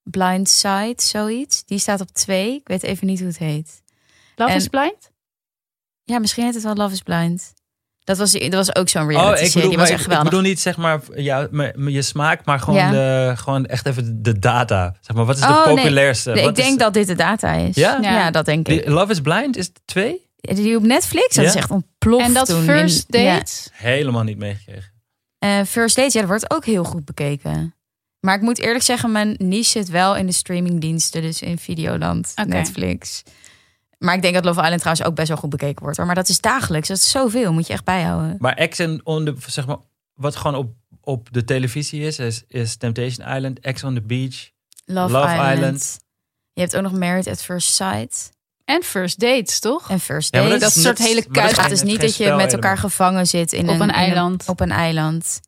Blind Side, zoiets. Die staat op twee. Ik weet even niet hoe het heet. Love En- is Blind? Ja, misschien heet het wel Love is Blind. Dat was, dat was ook zo'n reality Oh, ik serie. bedoel, was echt ik, bedoel niet zeg maar ja, je smaak, maar gewoon, Ja. de, gewoon echt even de data. Zeg maar, wat is de Oh, nee. populairste? Nee, Wat ik denk dat dit de data is. Ja? Ja, Ja. dat denk ik. die- Love is Blind is het twee? Die op Netflix, dat Ja? is echt ontploft En dat toen. First in- ja. Date? Helemaal niet meegekregen. Eh, First Date, ja, dat wordt ook heel goed bekeken. Maar ik moet eerlijk zeggen, mijn niche zit wel in de streamingdiensten. Dus in Videoland. Netflix. Maar ik denk dat Love Island trouwens ook best wel goed bekeken wordt. Hoor. Maar dat is dagelijks. Dat is zoveel. Moet je echt bijhouden. Maar Ex on on the, zeg maar, wat gewoon op, op de televisie is, is, is Temptation Island, Ex on the Beach. Love, Love Island. Island. Je hebt ook nog Married at First Sight. En First Dates, toch? En First Ja, maar Date. dat is een soort hele kuis- Het is niet dat je met elkaar helemaal. gevangen zit in Op een in eiland. op een eiland.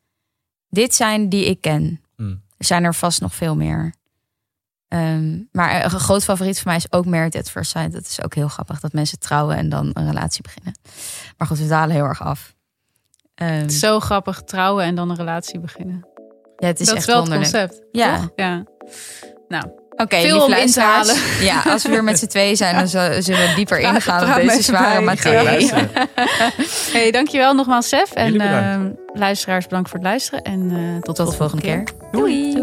Dit zijn die ik ken. Hmm. Er zijn er vast nog veel meer. Ehm, maar een groot favoriet van mij is ook Married at First Sight. Dat is ook heel grappig dat mensen trouwen en dan een relatie beginnen. Maar goed, we dalen heel erg af. Ehm, Het is zo grappig trouwen en dan een relatie beginnen. ja, het is dat echt is wel het wonderlijk. concept. Ja. toch? ja. Nou, Oké, Veel in te luisteraars. Ja, als we weer met z'n tweeën zijn, dan zullen we dieper Praat- ingaan op deze zware materie. luisteren. [LAUGHS] hey, dankjewel nogmaals, Sef. En ehm, luisteraars, bedankt voor het luisteren. En eh, tot, Tot de volgende keer. Doei.